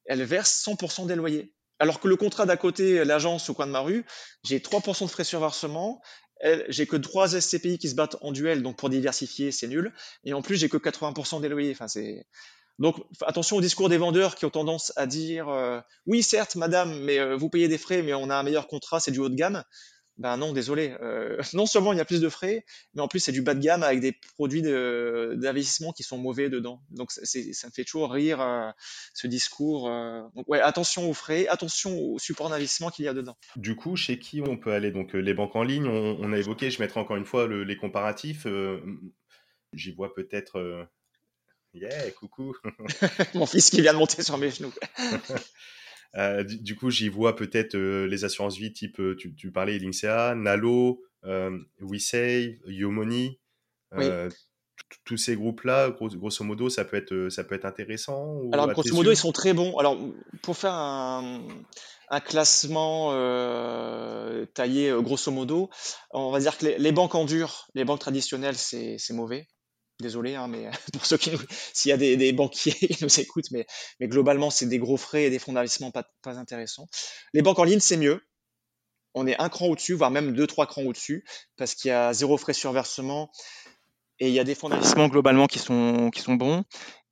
elle verse 100% des loyers. Alors que le contrat d'à côté, l'agence au coin de ma rue, j'ai 3% de frais sur versement, j'ai que 3 SCPI qui se battent en duel, donc pour diversifier, c'est nul. Et en plus, j'ai que 80% des loyers. Enfin, c'est, donc attention au discours des vendeurs qui ont tendance à dire euh, oui certes madame mais euh, vous payez des frais mais on a un meilleur contrat c'est du haut de gamme. Ben non désolé euh, non seulement il y a plus de frais mais en plus c'est du bas de gamme avec des produits d'investissement qui sont mauvais dedans. Donc ça me fait toujours rire ce discours. donc ouais attention aux frais attention au support d'investissement qu'il y a dedans. Du coup chez qui on peut aller? Donc les banques en ligne on, a évoqué je mettrai encore une fois les comparatifs. J'y vois peut-être Yeah, coucou. Mon fils qui vient de monter sur mes genoux. Euh, du, coup, j'y vois peut-être euh, les assurances vie type, euh, tu, tu parlais Linksea, Nalo, WeSave, YoMoney. Tous ces groupes-là, grosso modo, ça peut être, ça peut être intéressant Alors, grosso modo, ils sont très bons. Alors, pour faire un, un classement taillé grosso modo, on va dire que les, les banques en dur, les banques traditionnelles, c'est mauvais désolé, hein, mais pour ceux qui s'il y a des, banquiers qui nous écoutent, mais, globalement, c'est des gros frais et des fonds d'investissement pas, intéressants. Les banques en ligne, c'est mieux. On est un cran au-dessus, voire même deux, trois crans au-dessus, parce qu'il y a zéro frais sur versement et il y a des fonds d'investissement globalement qui sont, qui sont bons.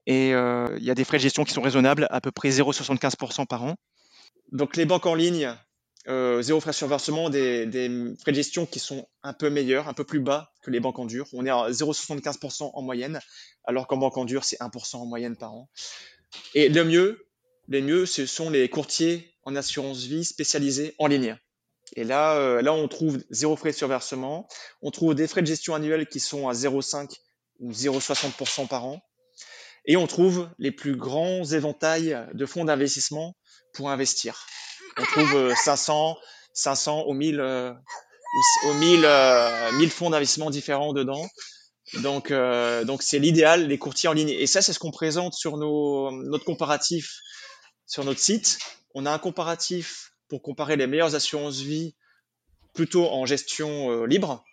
Et euh, il y a des frais de gestion qui sont raisonnables, à peu près 0,75% par an. Donc les banques en ligne, euh, zéro frais sur versement, des, frais de gestion qui sont un peu meilleurs, un peu plus bas que les banques en dur. On est à 0,75% en moyenne, alors qu'en banque en dur, c'est 1% en moyenne par an. Et le mieux, les mieux, ce sont les courtiers en assurance vie spécialisés en ligne. Et là, euh, là, on trouve zéro frais sur versement. On trouve des frais de gestion annuels qui sont à 0,5 ou 0,60% par an. Et on trouve les plus grands éventails de fonds d'investissement pour investir on trouve 500, euh, 500 ou 1000, euh, au 1000, 1000 euh, fonds d'investissement différents dedans. Donc, donc c'est l'idéal, les courtiers en ligne. Et ça, c'est ce qu'on présente sur nos, notre comparatif sur notre site. On a un comparatif pour comparer les meilleures assurances vie plutôt en gestion libre.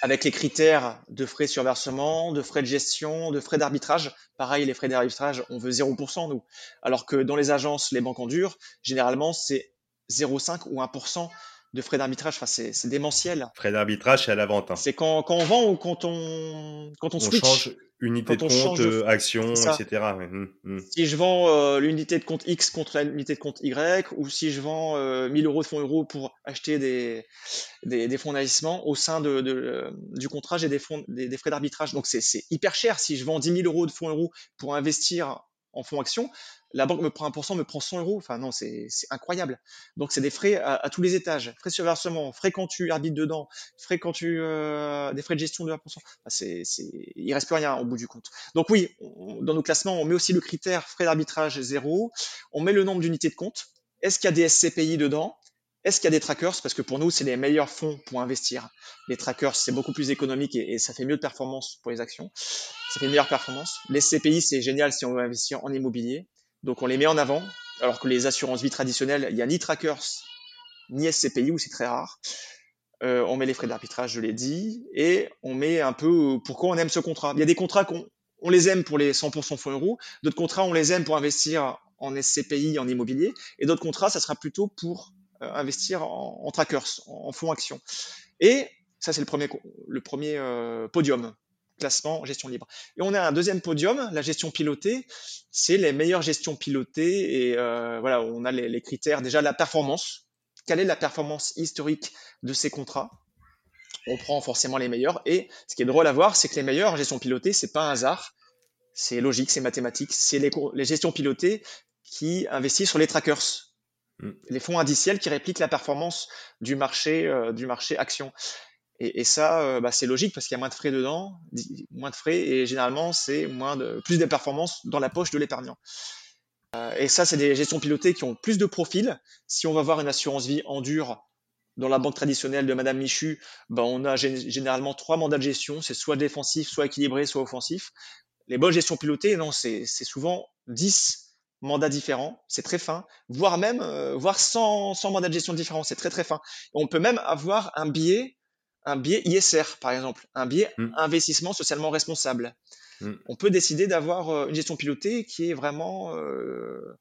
Avec les critères de frais de surversement, de frais de gestion, de frais d'arbitrage. Pareil, les frais d'arbitrage, on veut 0% nous. Alors que dans les agences, les banques en dur, généralement, c'est 0,5 ou 1% de frais d'arbitrage. Enfin, c'est démentiel. Frais d'arbitrage, c'est à la vente. Hein. C'est quand, quand, on vend ou quand on, quand on, switch. Change unité de compte, de... action, etc. Hum, hum. Si je vends euh, l'unité de compte X contre l'unité de compte Y, ou si je vends euh, 1000 euros de fonds euros pour acheter des, des, des fonds d'investissement, au sein de, de, du contrat, j'ai des, fonds, des, des frais d'arbitrage. Donc c'est hyper cher. Si je vends 10 000 euros de fonds euros pour investir en fonds actions, la banque me prend 1%, me prend 100 euros. Enfin, non, c'est incroyable. Donc, c'est des frais à, tous les étages. Frais sur versement, frais quand tu arbitres dedans, frais quand tu. Euh, des frais de gestion de 1%. Enfin, c'est il reste plus rien au bout du compte. Donc, oui, dans nos classements, on met aussi le critère frais d'arbitrage zéro. On met le nombre d'unités de compte. Est-ce qu'il y a des SCPI dedans? Est-ce qu'il y a des trackers? Parce que pour nous, c'est les meilleurs fonds pour investir. Les trackers, c'est beaucoup plus économique et, ça fait mieux de performance pour les actions. Ça fait une meilleure performance. Les SCPI, c'est génial si on veut investir en immobilier. Donc on les met en avant, alors que les assurances vie traditionnelles, il n'y a ni trackers, ni SCPI, ou c'est très rare. Euh, on met les frais d'arbitrage, je l'ai dit, et on met un peu pourquoi on aime ce contrat. Il y a des contrats qu'on on les aime pour les 100% fonds euros, d'autres contrats on les aime pour investir en SCPI, en immobilier, et d'autres contrats ça sera plutôt pour investir en, trackers, en, fonds actions. Et ça c'est le premier, le premier euh, podium classement gestion libre. Et on a un deuxième podium, la gestion pilotée. C'est les meilleures gestions pilotées et euh, voilà, on a les, critères déjà la performance. Quelle est la performance historique de ces contrats? On prend forcément les meilleurs. Et ce qui est drôle à voir, c'est que les meilleurs en gestion pilotée, c'est pas un hasard, c'est logique, c'est mathématique. C'est les, les gestions pilotées qui investissent sur les trackers. Les fonds indiciels qui répliquent la performance du marché, euh, du marché action. Et, ça, euh, bah, c'est logique parce qu'il y a moins de frais dedans, moins de frais, et généralement, c'est moins de, plus de performances dans la poche de l'épargnant. Euh, et ça, c'est des gestions pilotées qui ont plus de profil. Si on va voir une assurance vie en dur dans la banque traditionnelle de Madame Michu, bah, on a généralement trois mandats de gestion. C'est soit défensif, soit équilibré, soit offensif. Les bonnes gestions pilotées, non, c'est souvent 10 mandats différents, c'est très fin, voire même euh, voire 100, 100 mandats de gestion différents, c'est très très fin. on peut même avoir un biais un biais ISR, par exemple, un biais mm. investissement socialement responsable. Mm. On peut décider d'avoir euh, une gestion pilotée qui est vraiment euh,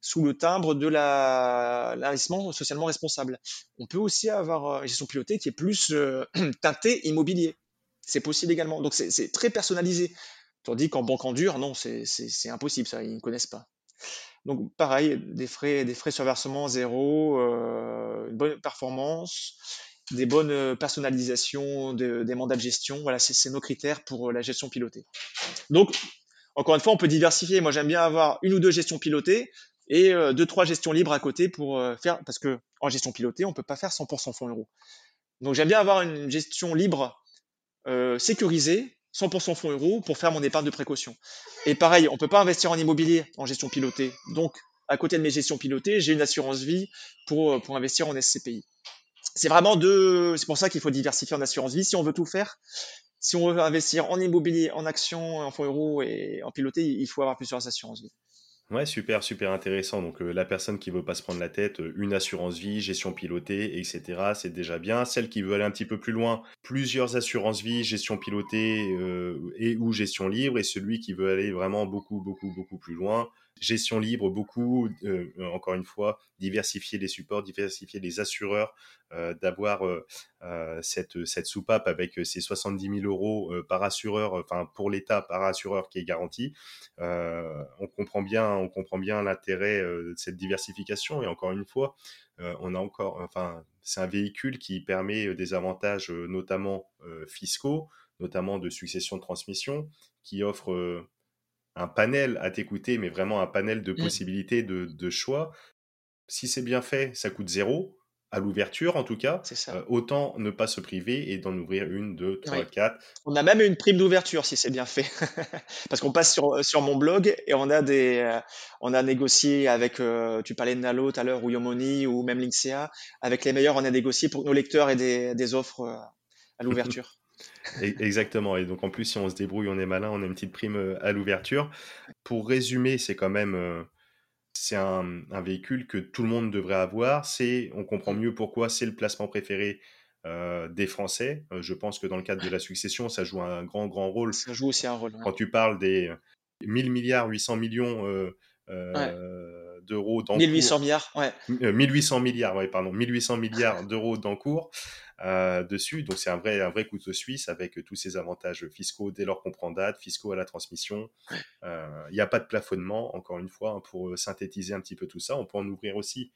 sous le timbre de l'investissement socialement responsable. On peut aussi avoir euh, une gestion pilotée qui est plus teintée immobilier. C'est possible également. Donc c'est très personnalisé. Tandis qu'en banque en dur, non, c'est impossible, ça, ils ne connaissent pas. Donc pareil, des frais, des frais sur versement zéro, une bonne performance des bonnes euh, personnalisations des mandats de gestion. Voilà, c'est nos critères pour euh, la gestion pilotée. Donc, encore une fois, on peut diversifier. Moi, j'aime bien avoir une ou deux gestions pilotées et euh, deux, trois gestions libres à côté pour faire, parce que en gestion pilotée, on peut pas faire 100% fonds euros. Donc, j'aime bien avoir une gestion libre, sécurisée, 100% fonds euros pour faire mon épargne de précaution. Et pareil, on peut pas investir en immobilier en gestion pilotée. Donc, à côté de mes gestions pilotées, j'ai une assurance vie pour, pour investir en SCPI c'est vraiment deux. C'est pour ça qu'il faut diversifier en assurance vie si on veut tout faire. Si on veut investir en immobilier, en actions, en fonds euros et en piloté, il faut avoir plusieurs assurances vie. Ouais, super, super intéressant. Donc, euh, la personne qui veut pas se prendre la tête, euh, une assurance vie, gestion pilotée, etc., c'est déjà bien. Celle qui veut aller un petit peu plus loin, plusieurs assurances vie, gestion pilotée euh, et ou gestion libre. Et celui qui veut aller vraiment beaucoup, beaucoup, beaucoup plus loin, gestion libre, beaucoup, euh, encore une fois, diversifier les supports, diversifier les assureurs, euh, d'avoir euh, cette, cette soupape avec ces 70 000 euros par assureur, enfin pour l'État par assureur qui est garanti. on comprend bien, on comprend bien l'intérêt de cette diversification et encore une fois, on a encore, enfin, c'est un véhicule qui permet des avantages notamment fiscaux, notamment de succession de transmission, qui offre un panel à t'écouter, mais vraiment un panel de mmh. possibilités, de, choix. Si c'est bien fait, ça coûte zéro, à l'ouverture en tout cas. Euh, autant ne pas se priver et d'en ouvrir une, deux, trois, quatre. On a même une prime d'ouverture si c'est bien fait. Parce qu'on passe sur, sur mon blog et on a des, euh, on a négocié avec, euh, tu parlais de Nalo tout à l'heure, ou Yomoni, ou même Linksea, avec les meilleurs, on a négocié pour nos lecteurs et des, des offres à l'ouverture. Exactement. Et donc en plus, si on se débrouille, on est malin, on a une petite prime euh, à l'ouverture. Pour résumer, c'est quand même euh, c'est un, véhicule que tout le monde devrait avoir. C'est, on comprend mieux pourquoi c'est le placement préféré des Français. je pense que dans le cadre de la succession, ça joue un grand, grand rôle. Ça joue aussi un rôle. Quand tu parles des 1000 milliards, 800 millions d'euros d'encours. 1800 milliards, ouais. 1800 milliards, ouais, pardon, 1800 milliards d'euros d'encours euh, dessus. Donc c'est un vrai, un vrai couteau suisse avec tous ces avantages fiscaux dès lors qu'on prend date, fiscaux à la transmission. Euh, il n'y a pas de plafonnement, encore une fois, hein, pour euh, synthétiser un petit peu tout ça. On peut en ouvrir aussi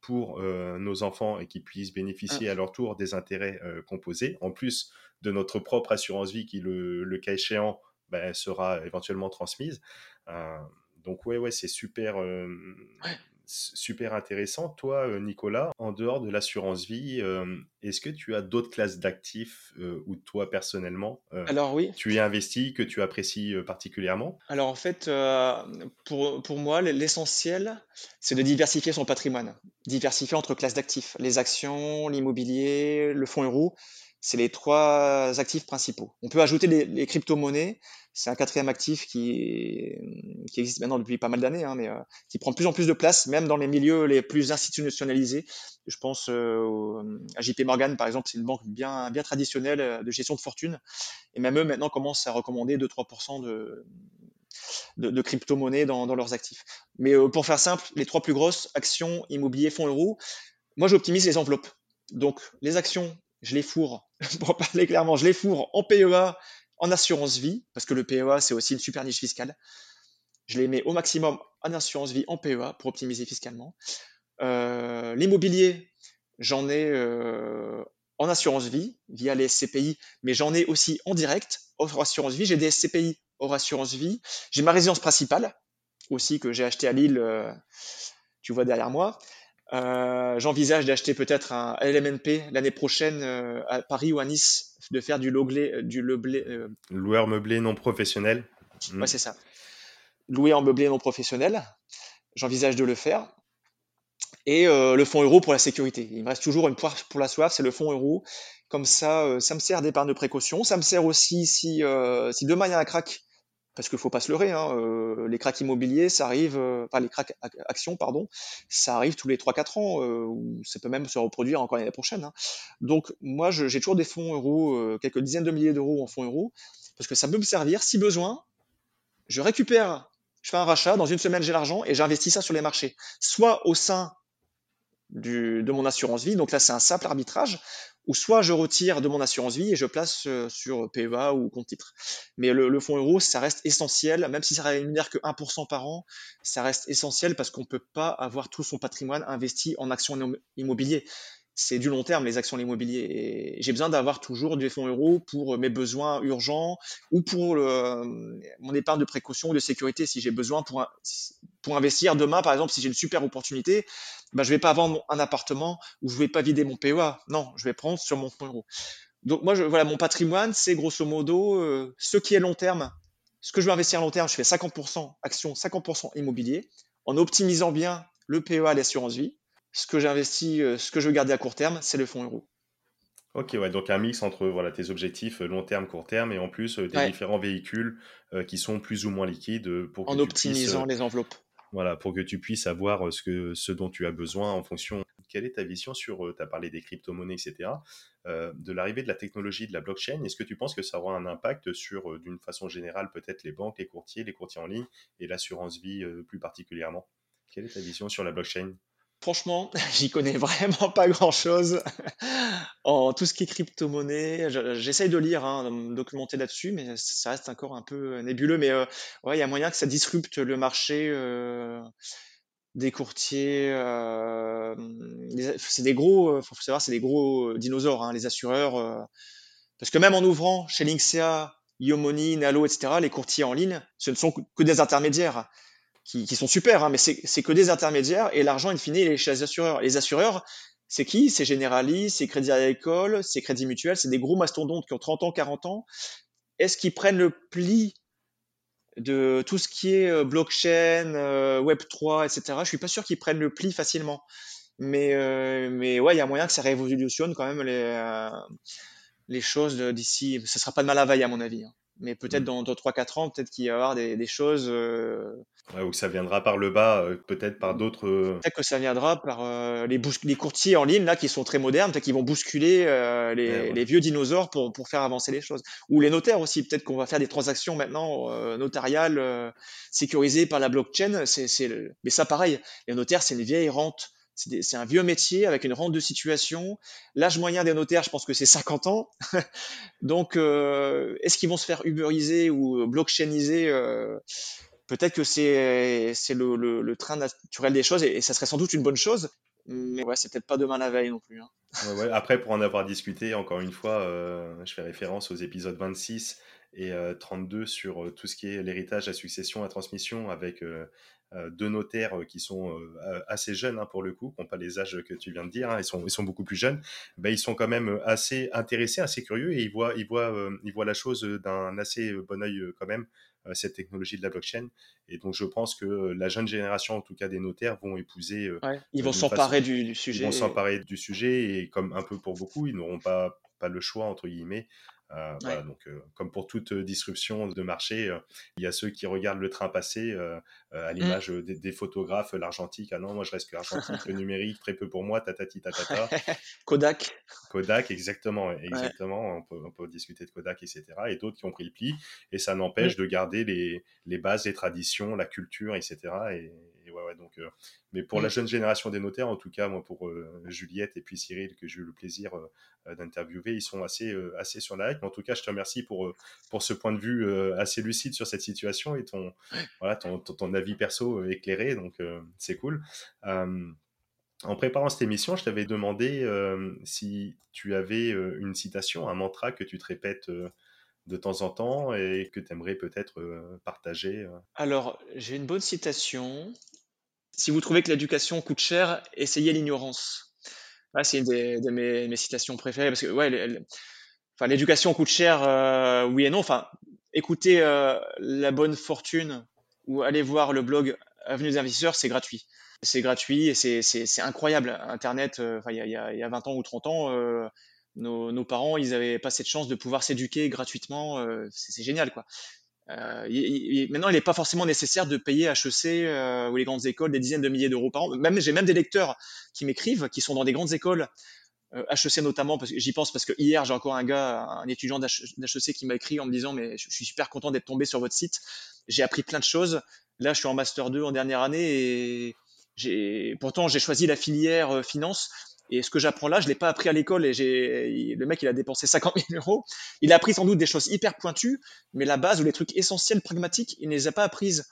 pour nos enfants et qu'ils puissent bénéficier à leur tour des intérêts composés, en plus de notre propre assurance vie qui, le, le cas échéant, ben, sera éventuellement transmise. Donc ouais, ouais, c'est super, super intéressant. Toi, euh, Nicolas, en dehors de l'assurance vie, est-ce que tu as d'autres classes d'actifs ou toi personnellement Alors oui. Tu y investi que tu apprécies particulièrement? Alors en fait, pour, pour moi, l'essentiel, c'est de diversifier son patrimoine. Diversifier entre classes d'actifs. Les actions, l'immobilier, le fonds euro c'est les trois actifs principaux. On peut ajouter les, crypto-monnaies, c'est un quatrième actif qui, qui existe maintenant depuis pas mal d'années, hein, mais euh, qui prend de plus en plus de place, même dans les milieux les plus institutionnalisés. Je pense euh, à JP Morgan, par exemple, c'est une banque bien, traditionnelle euh, de gestion de fortune, et même eux maintenant commencent à recommander 2-3% de, de, crypto-monnaies dans, leurs actifs. Mais pour faire simple, les trois plus grosses, actions, immobilier, fonds euros, moi j'optimise les enveloppes. Donc les actions, je les fourre, pour parler clairement, je les fourre en PEA, en assurance vie, parce que le PEA, c'est aussi une super niche fiscale. Je les mets au maximum en assurance vie, en PEA, pour optimiser fiscalement. Euh, l'immobilier, j'en ai euh, en assurance vie, via les SCPI, mais j'en ai aussi en direct, hors assurance vie. J'ai des SCPI hors assurance vie. J'ai ma résidence principale, aussi, que j'ai acheté à Lille, euh, tu vois derrière moi. Euh, j'envisage d'acheter peut-être un LMNP l'année prochaine euh, à Paris ou à Nice, de faire du loglé, euh, du leblé, loueur meublé non professionnel. Ouais, c'est ça. Louer en meublé non professionnel. J'envisage de le faire. Et le fonds euro pour la sécurité. Il me reste toujours une poire pour la soif, c'est le fonds euro. Comme ça, ça me sert d'épargne de précaution. Ça me sert aussi si, si demain il y a un crack parce qu'il faut pas se leurrer, hein, euh, les cracks immobiliers, ça arrive, euh, enfin les cracks actions, pardon, ça arrive tous les 3-4 ans, euh, ou ça peut même se reproduire encore l'année prochaine. Hein. Donc moi, j'ai toujours des fonds euros, quelques dizaines de milliers d'euros en fonds euros, parce que ça peut me servir, si besoin, je récupère, je fais un rachat, dans une semaine j'ai l'argent et j'investis ça sur les marchés, soit au sein du, de mon assurance vie, donc là c'est un simple arbitrage, ou soit je retire de mon assurance vie et je place euh, sur PEA ou compte titre. Mais le, fonds euro, ça reste essentiel, même si ça rémunère que 1% par an, ça reste essentiel parce qu'on ne peut pas avoir tout son patrimoine investi en actions immobilières c'est du long terme, les actions l'immobilier. J'ai besoin d'avoir toujours des fonds euros pour mes besoins urgents ou pour le, mon épargne de précaution ou de sécurité si j'ai besoin pour, pour investir demain, par exemple, si j'ai une super opportunité, ben, je vais pas vendre un appartement ou je vais pas vider mon PEA. Non, je vais prendre sur mon fonds euro. Donc moi, je, voilà, mon patrimoine, c'est grosso modo euh, ce qui est long terme. Ce que je veux investir à long terme, je fais 50% actions, 50% immobilier, en optimisant bien le PEA, l'assurance vie ce que j'investis, euh, ce que je veux garder à court terme, c'est le fonds euro. Ok, ouais, donc un mix entre voilà, tes objectifs euh, long terme, court terme, et en plus euh, des différents véhicules qui sont plus ou moins liquides pour en optimisant les enveloppes. Voilà, pour que tu puisses avoir ce, que, ce dont tu as besoin en fonction. Quelle est ta vision sur, tu as parlé des crypto-monnaies, etc., de l'arrivée de la technologie de la blockchain Est-ce que tu penses que ça aura un impact sur, d'une façon générale, peut-être les banques, les courtiers, les courtiers en ligne et l'assurance vie plus particulièrement? Quelle est ta vision sur la blockchain? Franchement, j'y connais vraiment pas grand-chose en tout ce qui est crypto-monnaie. J'essaye de lire, hein, de me documenter là-dessus, mais ça reste encore un peu nébuleux. Mais euh, il y a moyen que ça disrupte le marché euh, des courtiers. Euh, c'est des gros, faut savoir, c'est des gros dinosaures, hein, les assureurs. parce que même en ouvrant chez Linksea, Yomoni, Nalo, etc., les courtiers en ligne, ce ne sont que des intermédiaires qui, sont super, hein, mais c'est que des intermédiaires et l'argent, in fine, il est chez les assureurs. Les assureurs, c'est qui? C'est Generali, c'est Crédit Agricole, c'est Crédit Mutuel, c'est des gros mastodontes qui ont 30 ans, 40 ans. Est-ce qu'ils prennent le pli de tout ce qui est euh, blockchain, euh, Web3, etc. Je suis pas sûr qu'ils prennent le pli facilement. Mais, euh, mais ouais, il y a moyen que ça révolutionne quand même les, les choses d'ici. Ce sera pas de mal à vaille, à mon avis. Hein. Mais peut-être mmh. dans, 3-4 ans, peut-être qu'il va y avoir des, choses. Euh, ou que ça viendra par le bas, euh, peut-être par d'autres. Euh, peut-être que ça viendra par les, les, courtiers en ligne, là, qui sont très modernes, peut-être qu'ils vont bousculer les, vieux dinosaures pour, pour, faire avancer les choses. Ou les notaires aussi, peut-être qu'on va faire des transactions maintenant notariales sécurisées par la blockchain. C'est, Mais ça, pareil, les notaires, c'est une vieille rente c'est un vieux métier avec une rente de situation. L'âge moyen des notaires, je pense que c'est 50 ans. Donc, euh, est-ce qu'ils vont se faire uberiser ou blockchainiser euh, Peut-être que c'est le, train naturel des choses et, ça serait sans doute une bonne chose. Mais ouais, c'est peut-être pas demain la veille non plus. Hein. Après, pour en avoir discuté, encore une fois, euh, je fais référence aux épisodes 26 et 32 sur tout ce qui est l'héritage, la succession, la transmission avec euh, deux notaires euh, qui sont euh, assez jeunes hein, pour le coup, qui n'ont pas les âges que tu viens de dire, hein, ils, sont, ils sont beaucoup plus jeunes, ben, ils sont quand même assez intéressés, assez curieux et ils voient, ils voient, ils voient la chose d'un assez bon oeil quand même, cette technologie de la blockchain. Et donc je pense que la jeune génération, en tout cas des notaires, vont épouser. ils vont s'emparer du, sujet. Ils vont s'emparer du sujet et comme un peu pour beaucoup, ils n'auront pas, pas le choix, entre guillemets, euh, voilà, donc, euh, comme pour toute euh, disruption de marché, il y a ceux qui regardent le train passer à mmh. l'image des, photographes, l'argentique. Ah non, moi je reste que l'argentique, le numérique, très peu pour moi, tatati tatata. Kodak. Kodak, exactement, exactement. On, peut, on, peut, discuter de Kodak, etc. Et d'autres qui ont pris le pli, et ça n'empêche mmh. de garder les, les, bases, les traditions, la culture, etc. Et, ouais, ouais, donc, mais pour la mmh. jeune génération des notaires, en tout cas, moi, pour Juliette et puis Cyril, que j'ai eu le plaisir d'interviewer, ils sont assez, assez sur la hype. En tout cas, je te remercie pour, pour ce point de vue assez lucide sur cette situation et ton, voilà, ton, ton, avis perso éclairé. Donc, c'est cool. en préparant cette émission, je t'avais demandé si tu avais une citation, un mantra que tu te répètes de temps en temps et que tu aimerais peut-être partager Alors, j'ai une bonne citation si vous trouvez que l'éducation coûte cher, essayez l'ignorance. c'est une de mes, citations préférées parce que l'éducation coûte cher, euh, oui et non. Enfin, écoutez euh, la bonne fortune ou allez voir le blog Avenue des investisseurs, c'est gratuit. C'est gratuit et c'est incroyable. Internet, euh, il y, a, y, a, 20 ans ou 30 ans, nos, nos, parents, ils avaient pas cette chance de pouvoir s'éduquer gratuitement. c'est génial, quoi. Euh, maintenant, il n'est pas forcément nécessaire de payer HEC euh, ou les grandes écoles des dizaines de milliers d'euros par an. Même j'ai même des lecteurs qui m'écrivent, qui sont dans des grandes écoles, euh, HEC notamment, parce que j'y pense parce que hier j'ai encore un gars, un étudiant d'HEC qui m'a écrit en me disant mais je suis super content d'être tombé sur votre site. J'ai appris plein de choses. Là, je suis en master 2 en dernière année et pourtant j'ai choisi la filière finance et ce que j'apprends là, je l'ai pas appris à l'école et j'ai, le mec, il a dépensé 50 000 euros. Il a appris sans doute des choses hyper pointues, mais la base ou les trucs essentiels, pragmatiques, il ne les a pas apprises.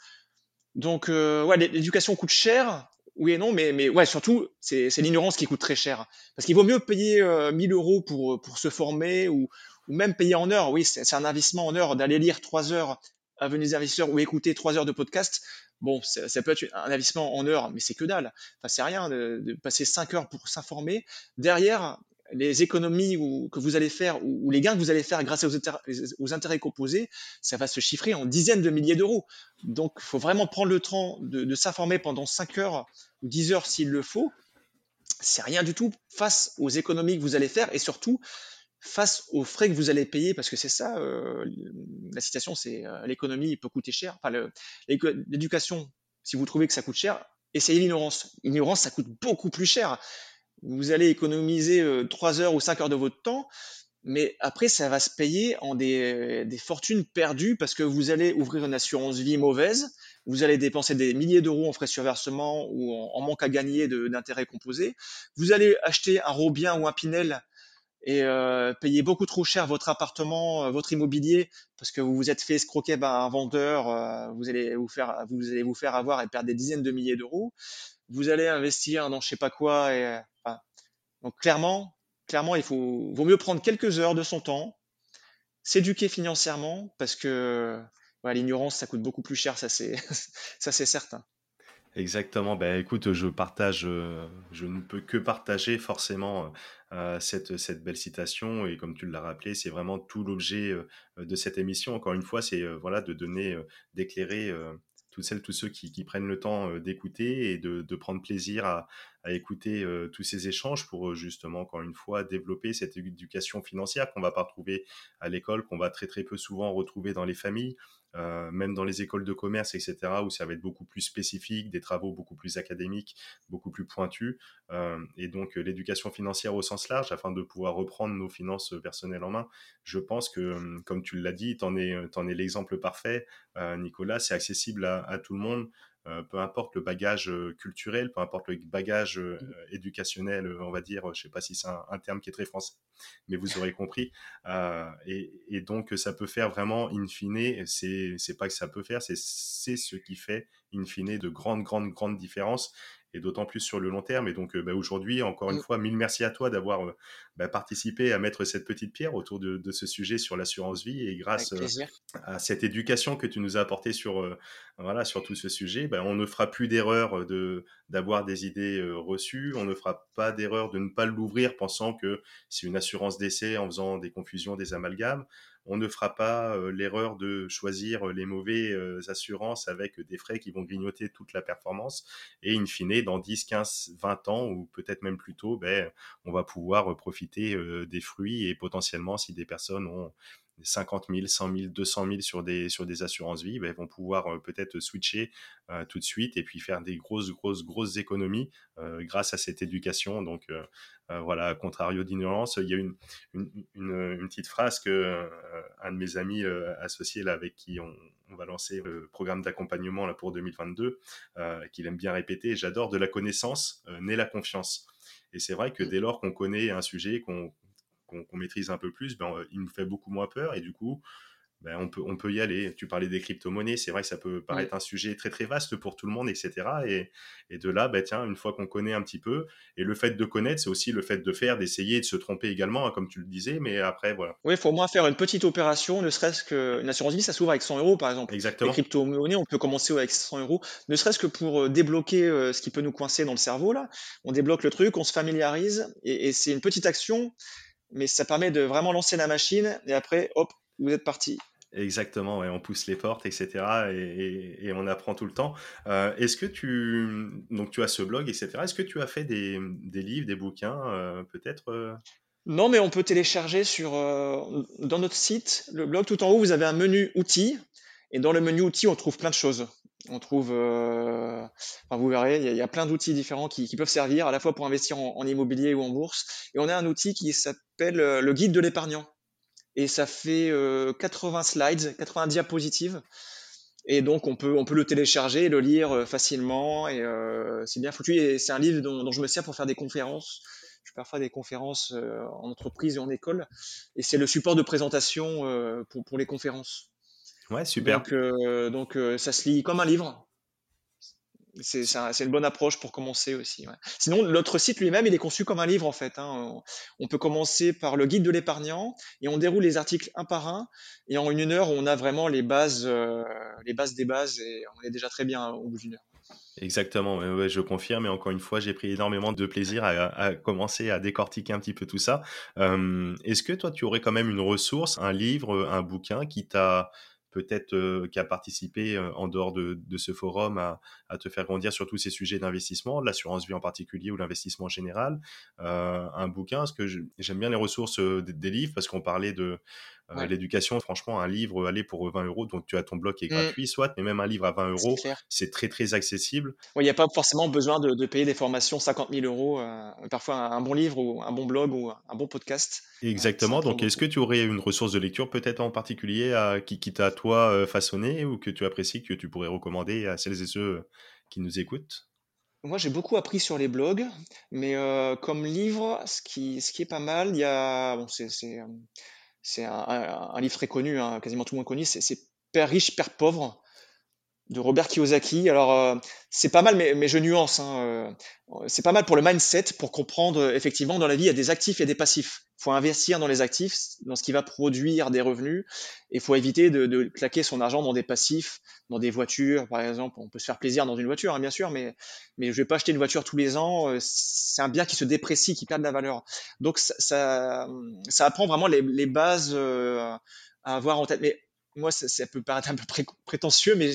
Donc, euh, ouais, l'éducation coûte cher, oui et non, mais, mais ouais, surtout, c'est, l'ignorance qui coûte très cher. Parce qu'il vaut mieux payer 1000 euh, euros pour, pour se former ou, ou même payer en heures. Oui, c'est, un investissement en heures d'aller lire 3 heures à venir investisseurs ou écouter 3 heures de podcast Bon, ça, peut être un investissement en heures, mais c'est que dalle. Enfin, c'est rien de, passer 5 heures pour s'informer. Derrière, les économies que vous allez faire ou, les gains que vous allez faire grâce aux, intérêts composés, ça va se chiffrer en dizaines de milliers d'euros. Donc, il faut vraiment prendre le temps de, s'informer pendant 5 heures ou 10 heures s'il le faut. C'est rien du tout face aux économies que vous allez faire et surtout face aux frais que vous allez payer, parce que c'est ça, euh, la citation, c'est euh, l'économie peut coûter cher. Enfin, l'éducation, si vous trouvez que ça coûte cher, essayez l'ignorance. L'ignorance, ça coûte beaucoup plus cher. Vous allez économiser euh, 3 heures ou 5 heures de votre temps, mais après, ça va se payer en des, des, fortunes perdues parce que vous allez ouvrir une assurance vie mauvaise, vous allez dépenser des milliers d'euros en frais de surversement ou en, en manque à gagner d'intérêts composés, vous allez acheter un Robien ou un Pinel et euh, payer beaucoup trop cher votre appartement, euh, votre immobilier, parce que vous vous êtes fait escroquer par un vendeur, euh, vous allez vous faire, vous allez vous faire avoir et perdre des dizaines de milliers d'euros. Vous allez investir dans je sais pas quoi. Donc clairement, clairement, il faut, vaut mieux prendre quelques heures de son temps, s'éduquer financièrement, parce que l'ignorance, ça coûte beaucoup plus cher, ça c'est, ça c'est certain. Exactement. Ben, écoute, je partage, je ne peux que partager forcément euh, euh, cette, belle citation. Et comme tu l'as rappelé, c'est vraiment tout l'objet de cette émission. Encore une fois, c'est voilà, de donner, d'éclairer toutes celles, tous ceux qui, prennent le temps d'écouter et de, prendre plaisir à, écouter tous ces échanges pour justement, encore une fois, développer cette éducation financière qu'on va pas retrouver à l'école, qu'on va très très peu souvent retrouver dans les familles. Euh, même dans les écoles de commerce, etc., où ça va être beaucoup plus spécifique, des travaux beaucoup plus académiques, beaucoup plus pointus, euh, et donc euh, l'éducation financière au sens large, afin de pouvoir reprendre nos finances personnelles en main. Je pense que, hum, comme tu l'as dit, tu en es, es l'exemple parfait, Nicolas, c'est accessible à, tout le monde. Euh, peu importe le bagage euh, culturel, peu importe le bagage euh, mmh. éducationnel, on va dire, je ne sais pas si c'est un, terme qui est très français, mais vous aurez compris. Et, donc, ça peut faire vraiment, in fine, c'est pas que ça peut faire, c'est ce qui fait, in fine, de grandes, grandes, grandes différences et d'autant plus sur le long terme. Et donc, bah, aujourd'hui, encore une mmh. fois, mille merci à toi d'avoir bah, participé à mettre cette petite pierre autour de, ce sujet sur l'assurance vie. Et grâce à cette éducation que tu nous as apportée sur, voilà, sur tout ce sujet, bah, on ne fera plus d'erreur de, d'avoir des idées reçues. On ne fera pas d'erreur de ne pas l'ouvrir pensant que c'est une assurance d'essai en faisant des confusions, des amalgames on ne fera pas l'erreur de choisir les mauvais euh, assurances avec des frais qui vont grignoter toute la performance. Et in fine, dans 10, 15, 20 ans, ou peut-être même plus tôt, ben, on va pouvoir profiter des fruits et potentiellement, si des personnes ont 50 000, 100 000, 200 000 sur des, sur des assurances vie, ben, vont pouvoir peut-être switcher tout de suite et puis faire des grosses, grosses, grosses économies grâce à cette éducation. Donc voilà, contrario d'ignorance, il y a une, une, une, petite phrase que un de mes amis associés là, avec qui on, on, va lancer le programme d'accompagnement là, pour 2022, qu'il aime bien répéter, j'adore de la connaissance, naît la confiance. Et c'est vrai que dès lors qu'on connaît un sujet, qu'on qu'on maîtrise un peu plus, ben, il nous fait beaucoup moins peur et du coup, ben, on, peut, on peut y aller. Tu parlais des crypto-monnaies, c'est vrai que ça peut paraître un sujet très très vaste pour tout le monde, etc. Et, et de là, ben, tiens, une fois qu'on connaît un petit peu, et le fait de connaître, c'est aussi le fait de faire, d'essayer, de se tromper également, hein, comme tu le disais, mais après, voilà. Oui, il faut au moins faire une petite opération, ne serait-ce qu'une assurance vie, ça s'ouvre avec 100 euros, par exemple. Exactement. Les crypto-monnaies, on peut commencer avec 100 euros, ne serait-ce que pour euh, débloquer euh, ce qui peut nous coincer dans le cerveau, là. On débloque le truc, on se familiarise, et, et c'est une petite action mais ça permet de vraiment lancer la machine et après, hop, vous êtes parti. Exactement, et on pousse les portes, etc. Et, on apprend tout le temps. Euh, est-ce que tu. Donc, tu as ce blog, etc. Est-ce que tu as fait des, livres, des bouquins, euh, peut-être euh? Non, mais on peut télécharger sur, dans notre site, le blog. Tout en haut, vous avez un menu outils. Et dans le menu outils, on trouve plein de choses. On trouve, enfin, vous verrez, il y, a plein d'outils différents qui, peuvent servir à la fois pour investir en, immobilier ou en bourse. Et on a un outil qui s'appelle le guide de l'épargnant et ça fait 80 euh, slides, 80 diapositives. Et donc on peut, le télécharger le lire euh, facilement. Et euh, c'est bien foutu. Et c'est un livre dont, je me sers pour faire des conférences. Je fais parfois des conférences en entreprise et en école. Et c'est le support de présentation pour les conférences. Ouais, super. Donc, donc ça se lit comme un livre c'est une bonne approche pour commencer aussi. Sinon, notre site lui-même, il est conçu comme un livre en fait. Hein. On peut commencer par le guide de l'épargnant et on déroule les articles un par un. Et en une heure, on a vraiment les bases, euh, les bases des bases et on est déjà très bien au bout d'une heure. Exactement, je confirme. Et encore une fois, j'ai pris énormément de plaisir à, commencer à décortiquer un petit peu tout ça. Euh, est-ce que toi, tu aurais quand même une ressource, un livre, un bouquin qui t'a peut-être qui a participé en dehors de, ce forum à, te faire grandir sur tous ces sujets d'investissement, l'assurance vie en particulier ou l'investissement général. un bouquin, parce que j'aime bien les ressources des livres, parce qu'on parlait de euh, l'éducation, franchement, un livre, aller pour 20 euros, donc tu as ton bloc qui est mmh. gratuit, soit, mais même un livre à 20 euros, c'est très très accessible. Il n'y a pas forcément besoin de, payer des formations 50 000 euros. Euh, parfois, un, bon livre ou un bon blog ou un bon podcast. Exactement. donc, est-ce que tu aurais une ressource de lecture peut-être en particulier à, qui, qui t'a toi euh, façonné ou que tu apprécies, que tu pourrais recommander à celles et ceux qui nous écoutent? Moi, j'ai beaucoup appris sur les blogs, mais comme livre, ce qui, ce qui est pas mal, il y a, bon, c'est, c'est un, livre très connu, hein, quasiment tout le monde connaît, c'est Père riche, Père pauvre de Robert Kiyosaki. Alors, euh, c'est pas mal, mais, mais je nuance. Hein, euh, c'est pas mal pour le mindset, pour comprendre euh, effectivement dans la vie, il y a des actifs et des passifs. Il faut investir dans les actifs, dans ce qui va produire des revenus. Et il faut éviter de, de, claquer son argent dans des passifs, dans des voitures, par exemple. On peut se faire plaisir dans une voiture, hein, bien sûr, mais, mais je vais pas acheter une voiture tous les ans. C'est un bien qui se déprécie, qui perd de la valeur. Donc, ça, ça, ça apprend vraiment les, les bases à avoir en tête. Mais moi, ça, peut paraître un peu prétentieux, mais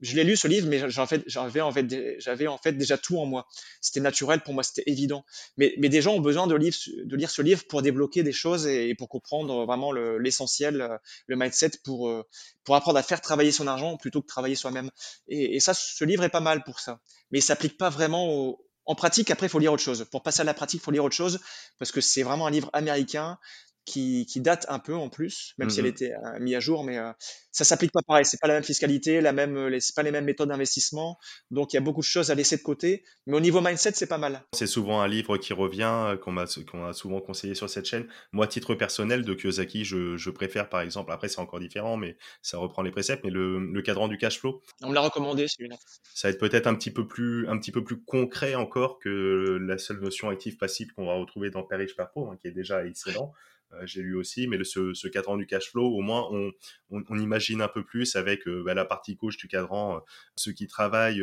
je l'ai lu ce livre, mais j'avais en fait, déjà tout en moi. C'était naturel pour moi, c'était évident. Mais, des gens ont besoin de, de lire ce livre pour débloquer des choses et, pour comprendre vraiment l'essentiel, le, mindset, pour, euh, pour apprendre à faire travailler son argent plutôt que travailler soi-même. Et, ça, ce livre est pas mal pour ça. Mais il s'applique pas vraiment en pratique. Après, il faut lire autre chose. Pour passer à la pratique, il faut lire autre chose parce que c'est vraiment un livre américain qui, qui, date un peu en plus, même si elle mmh était euh, mise à jour, mais euh, ça s'applique pas pareil. C'est pas la même fiscalité, la même, euh, c'est pas les mêmes méthodes d'investissement. Donc il y a beaucoup de choses à laisser de côté. Mais au niveau mindset, c'est pas mal. C'est souvent un livre qui revient, qu'on m'a qu'on a souvent conseillé sur cette chaîne. Moi, titre personnel de Kiyosaki, je, je préfère par exemple. Après, c'est encore différent, mais ça reprend les préceptes. Mais le, le cadran du cash flow. On me l'a recommandé celui-là. Ça va être peut-être un petit peu plus, un petit peu plus concret encore que la seule notion active passive qu'on va retrouver dans Père riche Père hein, qui est déjà excellent. Euh, j'ai lu aussi, mais le, ce, ce, cadran du cash flow, au moins, on, on, on imagine un peu plus avec euh, bah, la partie gauche du cadran, euh, ceux qui travaillent,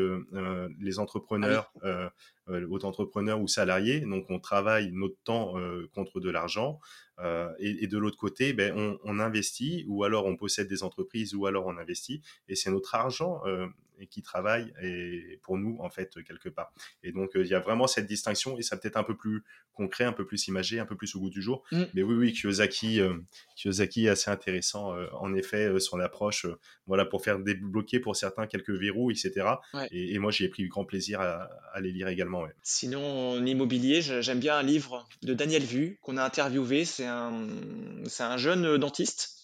les entrepreneurs, ah auto entrepreneurs ou salariés. Donc, on travaille notre temps contre de l'argent. Et, et, de l'autre côté, ben, on, on, investit, ou alors on possède des entreprises, ou alors on investit, et c'est notre argent et qui travaille et pour nous en fait quelque part. Et donc il y a vraiment cette distinction et ça peut être un peu plus concret, un peu plus imagé, un peu plus au goût du jour. Mm. Mais oui, oui, Kiyosaki, euh, Kiyosaki est assez intéressant euh, en effet euh, son approche, voilà pour faire débloquer pour certains quelques verrous, etc. Et, moi j'ai pris grand plaisir à, les lire également. Sinon en immobilier, j'aime bien un livre de Daniel Vu qu'on a interviewé. C'est un, c'est un jeune dentiste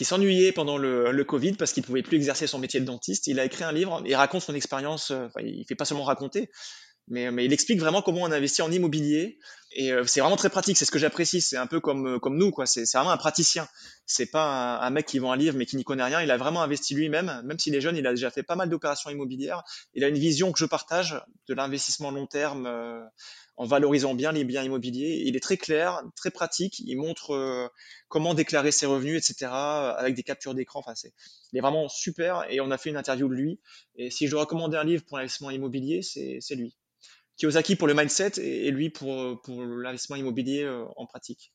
qui s'ennuyait pendant le, Covid parce qu'il pouvait plus exercer son métier de dentiste. Il a écrit un livre, il raconte son expérience, euh, enfin, il fait pas seulement raconter, mais, il explique vraiment comment on investit en immobilier. Et euh, c'est vraiment très pratique, c'est ce que j'apprécie. C'est un peu comme, euh, nous, quoi. C'est vraiment un praticien. C'est pas un, mec qui vend un livre mais qui n'y connaît rien. Il a vraiment investi lui-même. Même s'il est jeune, il a déjà fait pas mal d'opérations immobilières. Il a une vision que je partage de l'investissement long terme en valorisant bien les biens immobiliers. Il est très clair, très pratique. Il montre euh, comment déclarer ses revenus, etc. avec des captures d'écran. Enfin, c'est, il est vraiment super. Et on a fait une interview de lui. Et si je dois recommander un livre pour l'investissement immobilier, c'est, lui. Kiyosaki pour le mindset et, lui pour, pour l'investissement immobilier euh, en pratique.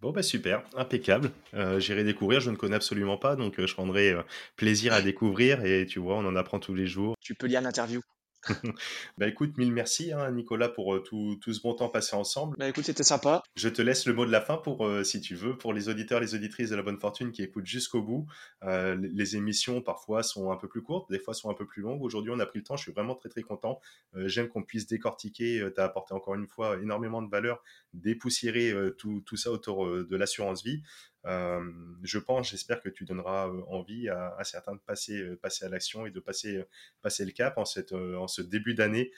Bon bah super, impeccable. Euh, j'irai découvrir, je ne connais absolument pas, donc je prendrai plaisir à découvrir et tu vois, on en apprend tous les jours. Tu peux lire l'interview. bah écoute, mille merci hein, Nicolas pour euh, tout, tout, ce bon temps passé ensemble. Bah écoute, c'était sympa. Je te laisse le mot de la fin pour, euh, si tu veux, pour les auditeurs, les auditrices de la bonne fortune qui écoutent jusqu'au bout. Euh, les émissions parfois sont un peu plus courtes, des fois sont un peu plus longues. Aujourd'hui, on a pris le temps, je suis vraiment très très content. J'aime qu'on puisse décortiquer, tu as apporté encore une fois énormément de valeur, dépoussiérer tout, tout ça autour de l'assurance vie. Je pense, j'espère que tu donneras envie à, certains de passer, passer à l'action et de passer, passer le cap en, cette, en ce début d'année.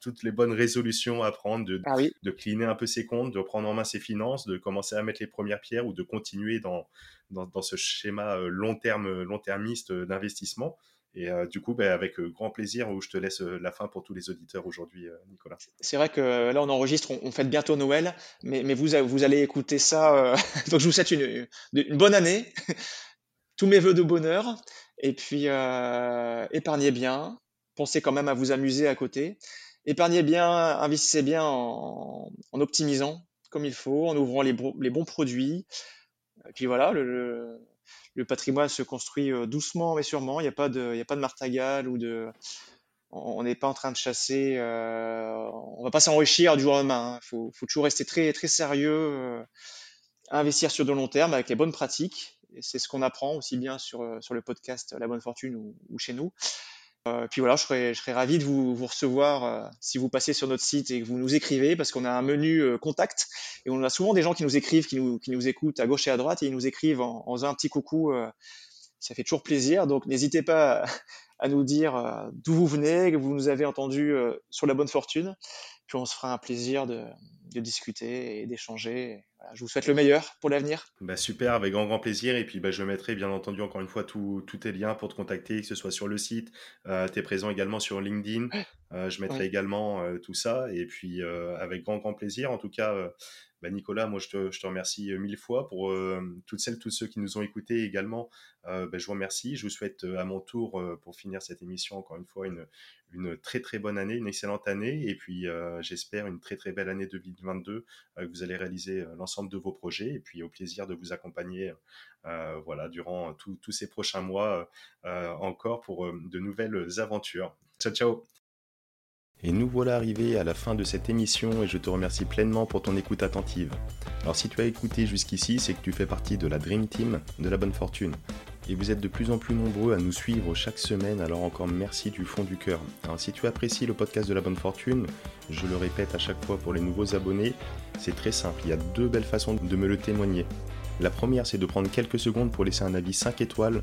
toutes les bonnes résolutions à prendre, de, ah de cleaner un peu ses comptes, de prendre en main ses finances, de commencer à mettre les premières pierres ou de continuer dans, dans, dans ce schéma long terme, long termiste d'investissement. Et euh, du coup, ben, avec euh, grand plaisir, je te laisse euh, la fin pour tous les auditeurs aujourd'hui, Nicolas. C'est vrai que là, on enregistre, on, fête bientôt Noël, mais, vous, vous allez écouter ça. donc, je vous souhaite une, bonne année, tous mes voeux de bonheur, et puis épargnez bien, pensez quand même à vous amuser à côté, épargnez bien, investissez bien en, optimisant comme il faut, en ouvrant les, bons produits. Et puis voilà, patrimoine se construit euh, doucement mais sûrement. Il n'y a pas de, il ou de, on n'est pas en train de chasser. Euh, on va pas s'enrichir du jour au lendemain. Il hein. faut, toujours rester très, très sérieux, euh, investir sur de long terme avec les bonnes pratiques. C'est ce qu'on apprend aussi bien sur le podcast La Bonne Fortune ou chez nous. Euh, puis voilà, je serais, je serais ravi de vous, vous recevoir euh, si vous passez sur notre site et que vous nous écrivez, parce qu'on a un menu euh, contact et on a souvent des gens qui nous écrivent, qui nous, qui nous écoutent à gauche et à droite et ils nous écrivent en, en faisant un petit coucou. ça fait toujours plaisir, donc n'hésitez pas à nous dire d'où vous venez, que vous nous avez entendu sur la bonne fortune. Puis on se fera un plaisir de, de discuter et d'échanger. Je vous souhaite le meilleur pour l'avenir. Bah super, avec grand grand plaisir. Et puis bah, je mettrai bien entendu encore une fois tous tes liens pour te contacter, que ce soit sur le site. Euh, tu es présent également sur LinkedIn. Euh, je mettrai également euh, tout ça. Et puis avec grand grand plaisir. En tout cas, bah, Nicolas, moi je te, je te, remercie mille fois pour toutes celles, tous ceux qui nous ont écoutés également. Bah, je vous remercie. Je vous souhaite à mon tour, pour finir cette émission, encore une fois, une, une très très bonne année, une excellente année. Et puis j'espère une très très belle année 2022 que vous allez réaliser l'ensemble l'ensemble de vos projets et puis au plaisir de vous accompagner voilà, durant tous ces prochains mois encore pour de nouvelles aventures. Ciao, ciao et nous voilà arrivés à la fin de cette émission et je te remercie pleinement pour ton écoute attentive. Alors si tu as écouté jusqu'ici, c'est que tu fais partie de la Dream Team de la bonne fortune. Et vous êtes de plus en plus nombreux à nous suivre chaque semaine, alors encore merci du fond du cœur. Alors si tu apprécies le podcast de la bonne fortune, je le répète à chaque fois pour les nouveaux abonnés, c'est très simple, il y a deux belles façons de me le témoigner. La première, c'est de prendre quelques secondes pour laisser un avis 5 étoiles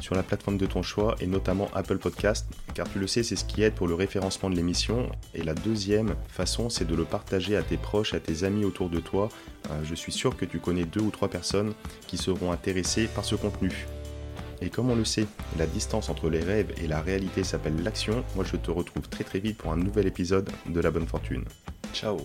sur la plateforme de ton choix et notamment Apple Podcast, car tu le sais, c'est ce qui aide pour le référencement de l'émission. Et la deuxième façon, c'est de le partager à tes proches, à tes amis autour de toi. Euh, je suis sûr que tu connais deux ou trois personnes qui seront intéressées par ce contenu. Et comme on le sait, la distance entre les rêves et la réalité s'appelle l'action. Moi, je te retrouve très très vite pour un nouvel épisode de La Bonne Fortune. Ciao